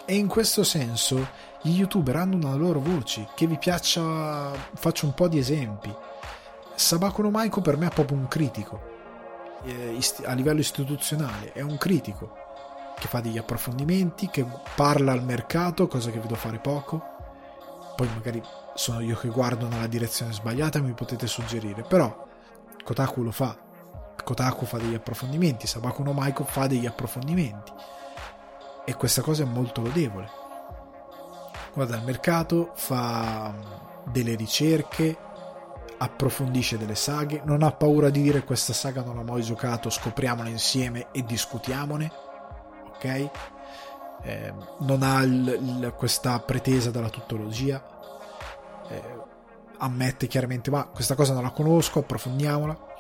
E in questo senso gli youtuber hanno una loro voce, che vi piaccia, faccio un po' di esempi. Sabako no Maiko per me è proprio un critico, eh, a livello istituzionale, è un critico che fa degli approfondimenti, che parla al mercato, cosa che vedo fare poco. Poi magari sono io che guardo nella direzione sbagliata e mi potete suggerire, però Kotaku lo fa. Kotaku fa degli approfondimenti, Sabako no Maiko fa degli approfondimenti e questa cosa è molto lodevole. Guarda il mercato, fa mm, delle ricerche, approfondisce delle saghe, non ha paura di dire questa saga non l'ho mai giocato, scopriamola insieme e discutiamone, ok? Eh, non ha il, il, questa pretesa della tuttologia, eh, ammette chiaramente ma questa cosa non la conosco, approfondiamola.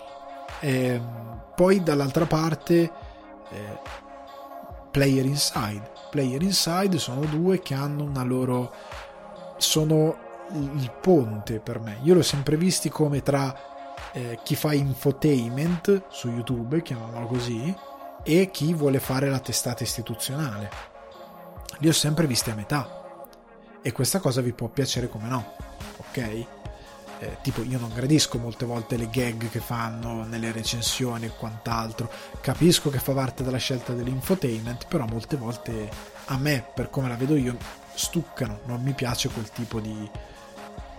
Eh, poi dall'altra parte eh, Player Inside. Player Inside sono due che hanno una loro... sono il ponte per me. Io l'ho sempre visti come tra eh, chi fa infotainment su YouTube, chiamiamolo così, e chi vuole fare la testata istituzionale. Li ho sempre visti a metà e questa cosa vi può piacere come no, ok? Eh, tipo io non gradisco molte volte le gag che fanno nelle recensioni e quant'altro. Capisco che fa parte della scelta dell'infotainment però molte volte a me per come la vedo io stuccano. Non mi piace quel tipo di,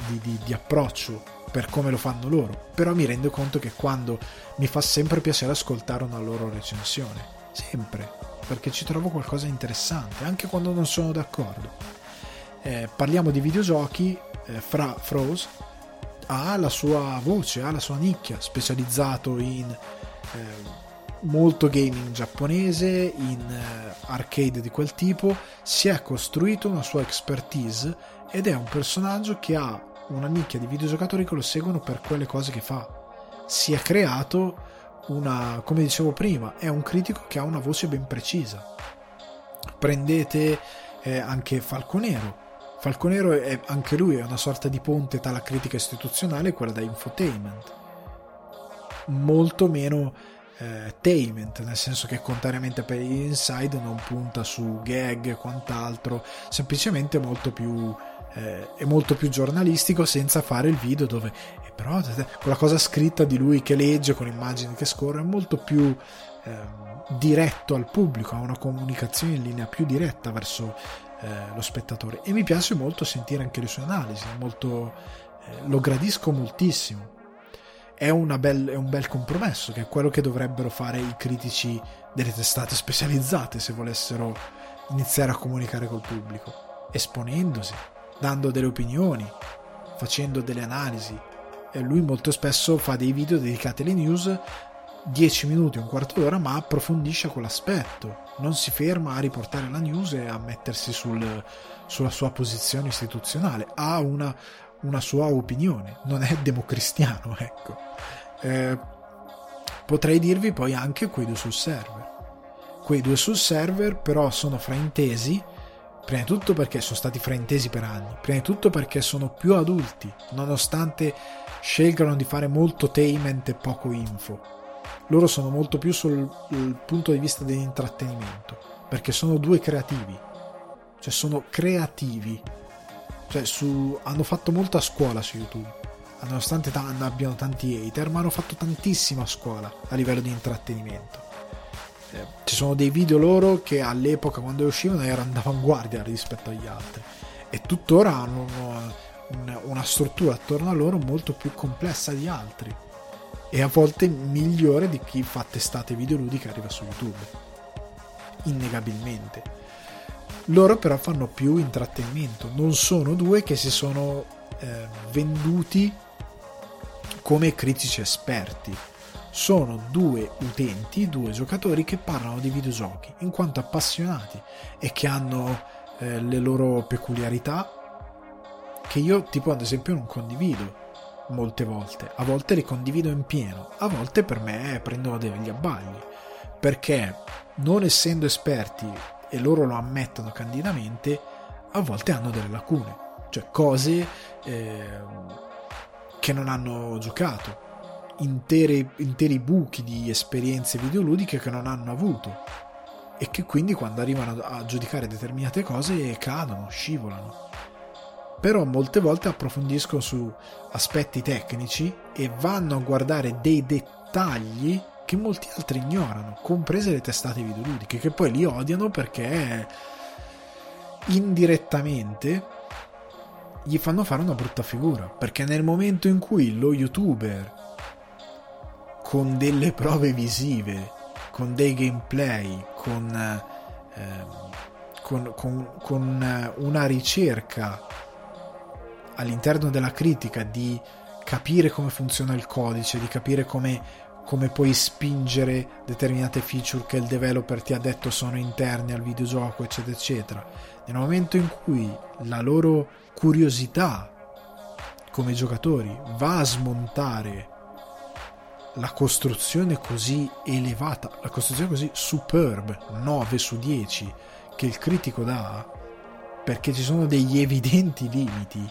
di, di, di approccio per come lo fanno loro. Però mi rendo conto che quando mi fa sempre piacere ascoltare una loro recensione. Sempre. Perché ci trovo qualcosa di interessante anche quando non sono d'accordo. Eh, parliamo di videogiochi eh, Fra Froze ha la sua voce, ha la sua nicchia, specializzato in eh, molto gaming giapponese, in eh, arcade di quel tipo, si è costruito una sua expertise ed è un personaggio che ha una nicchia di videogiocatori che lo seguono per quelle cose che fa. Si è creato una, come dicevo prima, è un critico che ha una voce ben precisa. Prendete eh, anche Falconero, Falconero è anche lui una sorta di ponte tra la critica istituzionale e quella da infotainment. Molto meno eh, tainment, nel senso che contrariamente per Inside non punta su gag e quant'altro, semplicemente molto più, eh, è molto più giornalistico senza fare il video dove eh, però quella cosa scritta di lui che legge con immagini che scorre è molto più ehm, diretto al pubblico, ha una comunicazione in linea più diretta verso eh, lo spettatore e mi piace molto sentire anche le sue analisi, molto, eh, lo gradisco moltissimo. È, bel, è un bel compromesso, che è quello che dovrebbero fare i critici delle testate specializzate se volessero iniziare a comunicare col pubblico, esponendosi, dando delle opinioni, facendo delle analisi. E lui molto spesso fa dei video dedicati alle news 10 minuti, un quarto d'ora, ma approfondisce quell'aspetto. Non si ferma a riportare la news e a mettersi sul, sulla sua posizione istituzionale. Ha una, una, sua opinione, non è democristiano, [laughs] ecco. Eh, potrei dirvi poi anche quei due sul server. Quei due sul server però sono fraintesi, prima di tutto perché sono stati fraintesi per anni, prima di tutto perché sono più adulti, nonostante scelgano di fare molto tainment e poco info loro sono molto più sul punto di vista dell'intrattenimento, perché sono due creativi, cioè sono creativi, cioè su, hanno fatto molta scuola su YouTube, nonostante t- abbiano tanti hater, ma hanno fatto tantissima scuola a livello di intrattenimento. Eh, ci sono dei video loro che all'epoca quando uscivano erano d'avanguardia rispetto agli altri. E tuttora hanno una, una struttura attorno a loro molto più complessa di altri e a volte migliore di chi fa testate videoludiche arriva su YouTube. Innegabilmente. Loro però fanno più intrattenimento, non sono due che si sono eh, venduti come critici esperti. Sono due utenti, due giocatori che parlano di videogiochi in quanto appassionati e che hanno eh, le loro peculiarità che io tipo ad esempio non condivido molte volte, a volte le condivido in pieno, a volte per me prendono degli abbagli, perché non essendo esperti, e loro lo ammettono candidamente, a volte hanno delle lacune, cioè cose eh, che non hanno giocato, intere, interi buchi di esperienze videoludiche che non hanno avuto. E che quindi quando arrivano a giudicare determinate cose cadono, scivolano però molte volte approfondiscono su aspetti tecnici e vanno a guardare dei dettagli che molti altri ignorano, comprese le testate videoludiche, che poi li odiano perché indirettamente gli fanno fare una brutta figura, perché nel momento in cui lo youtuber con delle prove visive, con dei gameplay, con, eh, con, con, con una ricerca all'interno della critica di capire come funziona il codice, di capire come, come puoi spingere determinate feature che il developer ti ha detto sono interni al videogioco, eccetera, eccetera. Nel momento in cui la loro curiosità come giocatori va a smontare la costruzione così elevata, la costruzione così superb, 9 su 10, che il critico dà, perché ci sono degli [laughs] evidenti limiti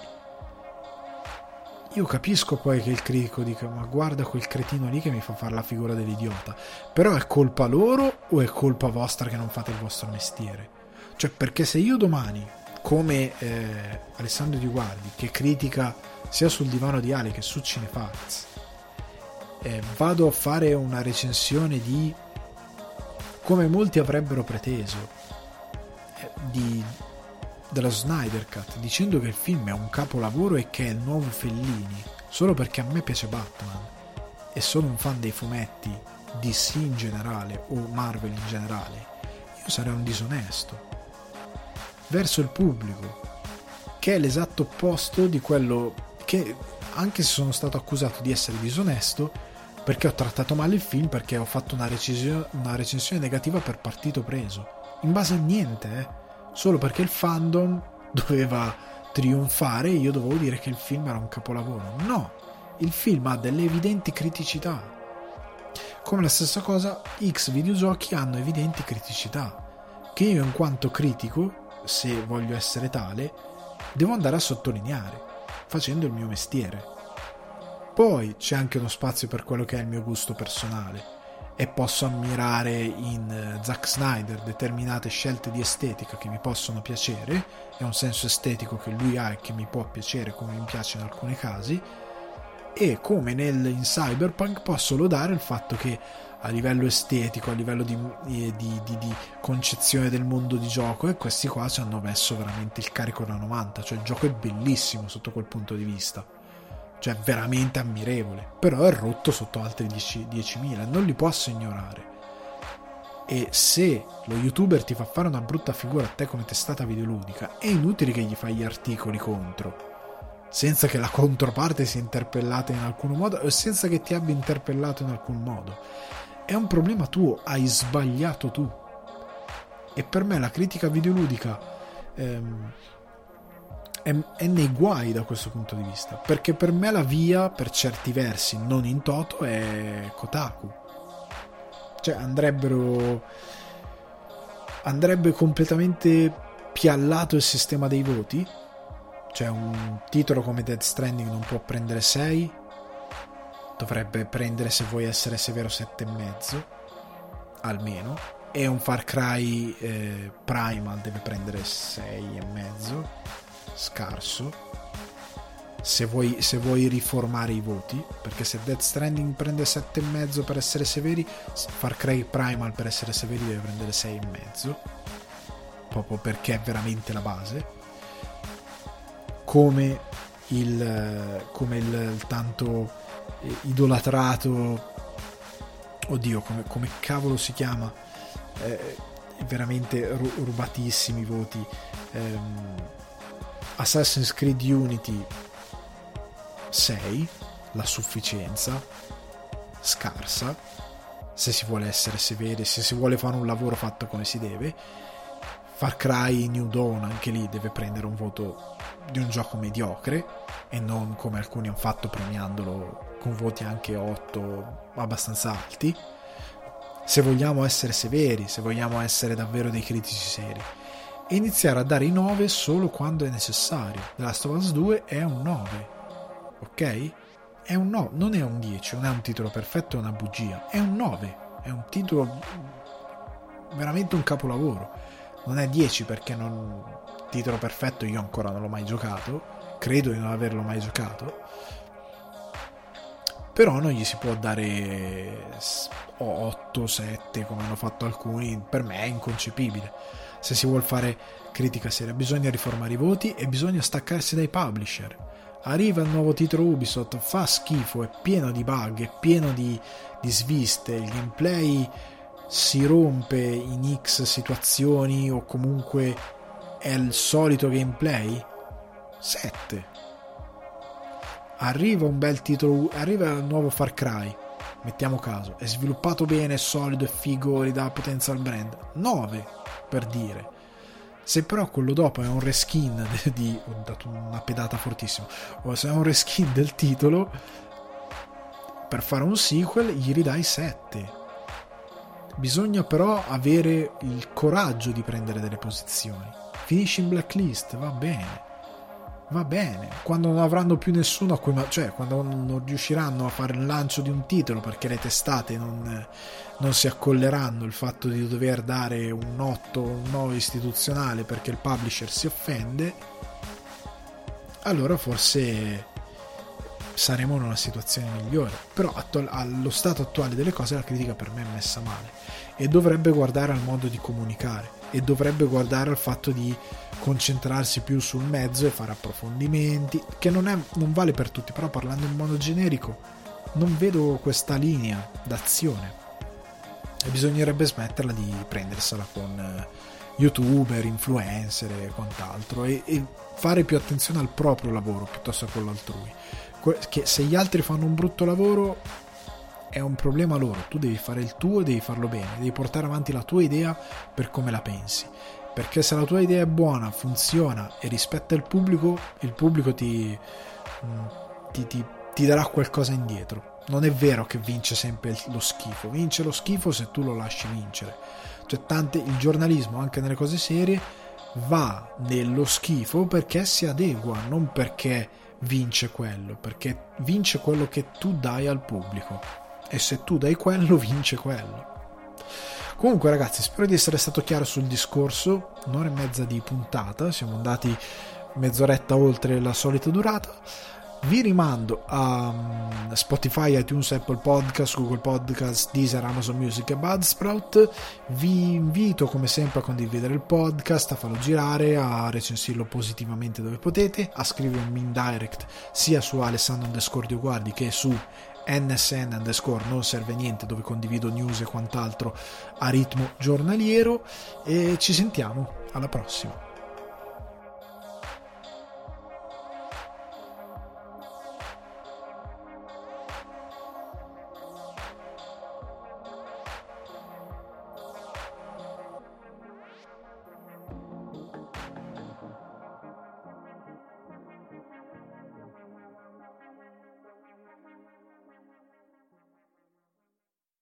io capisco poi che il critico dica ma guarda quel cretino lì che mi fa fare la figura dell'idiota, però è colpa loro o è colpa vostra che non fate il vostro mestiere? Cioè perché se io domani, come eh, Alessandro Di Guardi, che critica sia sul divano di Ali che su Cinefax, eh, vado a fare una recensione di come molti avrebbero preteso eh, di, della Snyder Cut dicendo che il film è un capolavoro e che è il nuovo Fellini solo perché a me piace Batman e sono un fan dei fumetti DC in generale o Marvel in generale io sarei un disonesto verso il pubblico che è l'esatto opposto di quello che anche se sono stato accusato di essere disonesto perché ho trattato male il film, perché ho fatto una, recensione, una recensione negativa per partito preso. In base a niente, eh. Solo perché il fandom doveva trionfare e io dovevo dire che il film era un capolavoro. No, il film ha delle evidenti criticità. Come la stessa cosa, X videogiochi hanno evidenti criticità. Che io, in quanto critico, se voglio essere tale, devo andare a sottolineare, facendo il mio mestiere. Poi c'è anche uno spazio per quello che è il mio gusto personale e posso ammirare in eh, Zack Snyder determinate scelte di estetica che mi possono piacere, è un senso estetico che lui ha e che mi può piacere come mi piace in alcuni casi, e come nel, in Cyberpunk posso lodare il fatto che a livello estetico, a livello di, di, di, di, concezione del mondo di gioco e questi qua ci hanno messo veramente il carico da 90, cioè il gioco è bellissimo sotto quel punto di vista cioè veramente ammirevole, però è rotto sotto altri 10, 10.000, non li posso ignorare. E se lo youtuber ti fa fare una brutta figura a te come testata videoludica, è inutile che gli fai gli articoli contro, senza che la controparte sia interpellata in alcun modo o senza che ti abbia interpellato in alcun modo. È un problema tuo, hai sbagliato tu. E per me la critica videoludica ehm, è, è, nei guai da questo punto di vista. Perché per me la via, per certi versi, non in toto, è Kotaku. Cioè andrebbero. Andrebbe completamente piallato il sistema dei voti. Cioè un titolo come Dead Stranding non può prendere 6. Dovrebbe prendere, se vuoi essere severo, 7,5. Almeno. E un Far Cry eh, Primal deve prendere 6,5 scarso. Se vuoi, se vuoi, riformare i voti perché se Death Stranding prende 7,5 per essere severi Far Cry Primal per essere severi deve prendere 6,5 proprio perché è veramente la base. Come il, come il, il tanto idolatrato oddio come, come cavolo si chiama eh, veramente rubatissimi voti ehm, Assassin's Creed Unity 6, la sufficienza, scarsa, se si vuole essere severi, se si vuole fare un lavoro fatto come si deve. Far Cry New Dawn anche lì deve prendere un voto di un gioco mediocre e non come alcuni hanno fatto premiandolo con voti anche 8 abbastanza alti. Se vogliamo essere severi, se vogliamo essere davvero dei critici seri iniziare a dare i 9 solo quando è necessario. The Last of Us 2 è un 9, ok? È un 9, non è un 10, non è un titolo perfetto, è una bugia, è un 9, è un titolo veramente un capolavoro. Non è 10 perché non titolo perfetto io ancora non l'ho mai giocato, credo di non averlo mai giocato. Però non gli si può dare 8, 7 come hanno fatto alcuni, per me è inconcepibile se si vuole fare critica seria, bisogna riformare i voti e bisogna staccarsi dai publisher. Arriva il nuovo titolo Ubisoft, fa schifo, è pieno di bug, è pieno di, di sviste, il gameplay si rompe in X situazioni o comunque è il solito gameplay? 7. Arriva un bel titolo, arriva il nuovo Far Cry, mettiamo caso, è sviluppato bene, solido, è figo, ridà potenza al brand. 9 per dire. Se però quello dopo è un reskin [laughs] di... ho dato una pedata fortissima, o se è un reskin del titolo, per fare un sequel gli ridai 7. Bisogna però avere il coraggio di prendere delle posizioni. Finisci in blacklist, va bene. Va bene, quando non avranno più nessuno a cui, cioè quando non riusciranno a fare il lancio di un titolo perché le testate non, non si accolleranno il fatto di dover dare un 8 un 9 istituzionale perché il publisher si offende, allora forse saremo in una situazione migliore. Però allo stato attuale delle cose la critica per me è messa male e dovrebbe guardare al modo di comunicare e dovrebbe guardare al fatto di concentrarsi più sul mezzo e fare approfondimenti, che non, è, non vale per tutti, però parlando in modo generico non vedo questa linea d'azione e bisognerebbe smetterla di prendersela con eh, youtuber, influencer e quant'altro e, e fare più attenzione al proprio lavoro piuttosto che a quello altrui. Che se gli altri fanno un brutto lavoro è un problema loro, tu devi fare il tuo e devi farlo bene, devi portare avanti la tua idea per come la pensi. Perché se la tua idea è buona, funziona e rispetta il pubblico, il pubblico ti, mm, ti, ti, ti darà qualcosa indietro. Non è vero che vince sempre lo schifo, vince lo schifo se tu lo lasci vincere. Cioè, tante, il giornalismo, anche nelle cose serie, va nello schifo perché si adegua, non perché vince quello, perché vince quello che tu dai al pubblico e se tu dai quello vince quello. Comunque ragazzi, spero di essere stato chiaro sul discorso, un'ora e mezza di puntata, siamo andati mezz'oretta oltre la solita durata. Vi rimando a mm, Spotify, iTunes, Apple Podcast, Google Podcast, Deezer, Amazon Music e Budsprout. Vi invito come sempre a condividere il podcast, a farlo girare, a recensirlo positivamente dove potete, a scrivermi in direct sia su Alessandro underscore Guardi che su nsn underscore non serve niente dove condivido news e quant'altro a ritmo giornaliero. E ci sentiamo alla prossima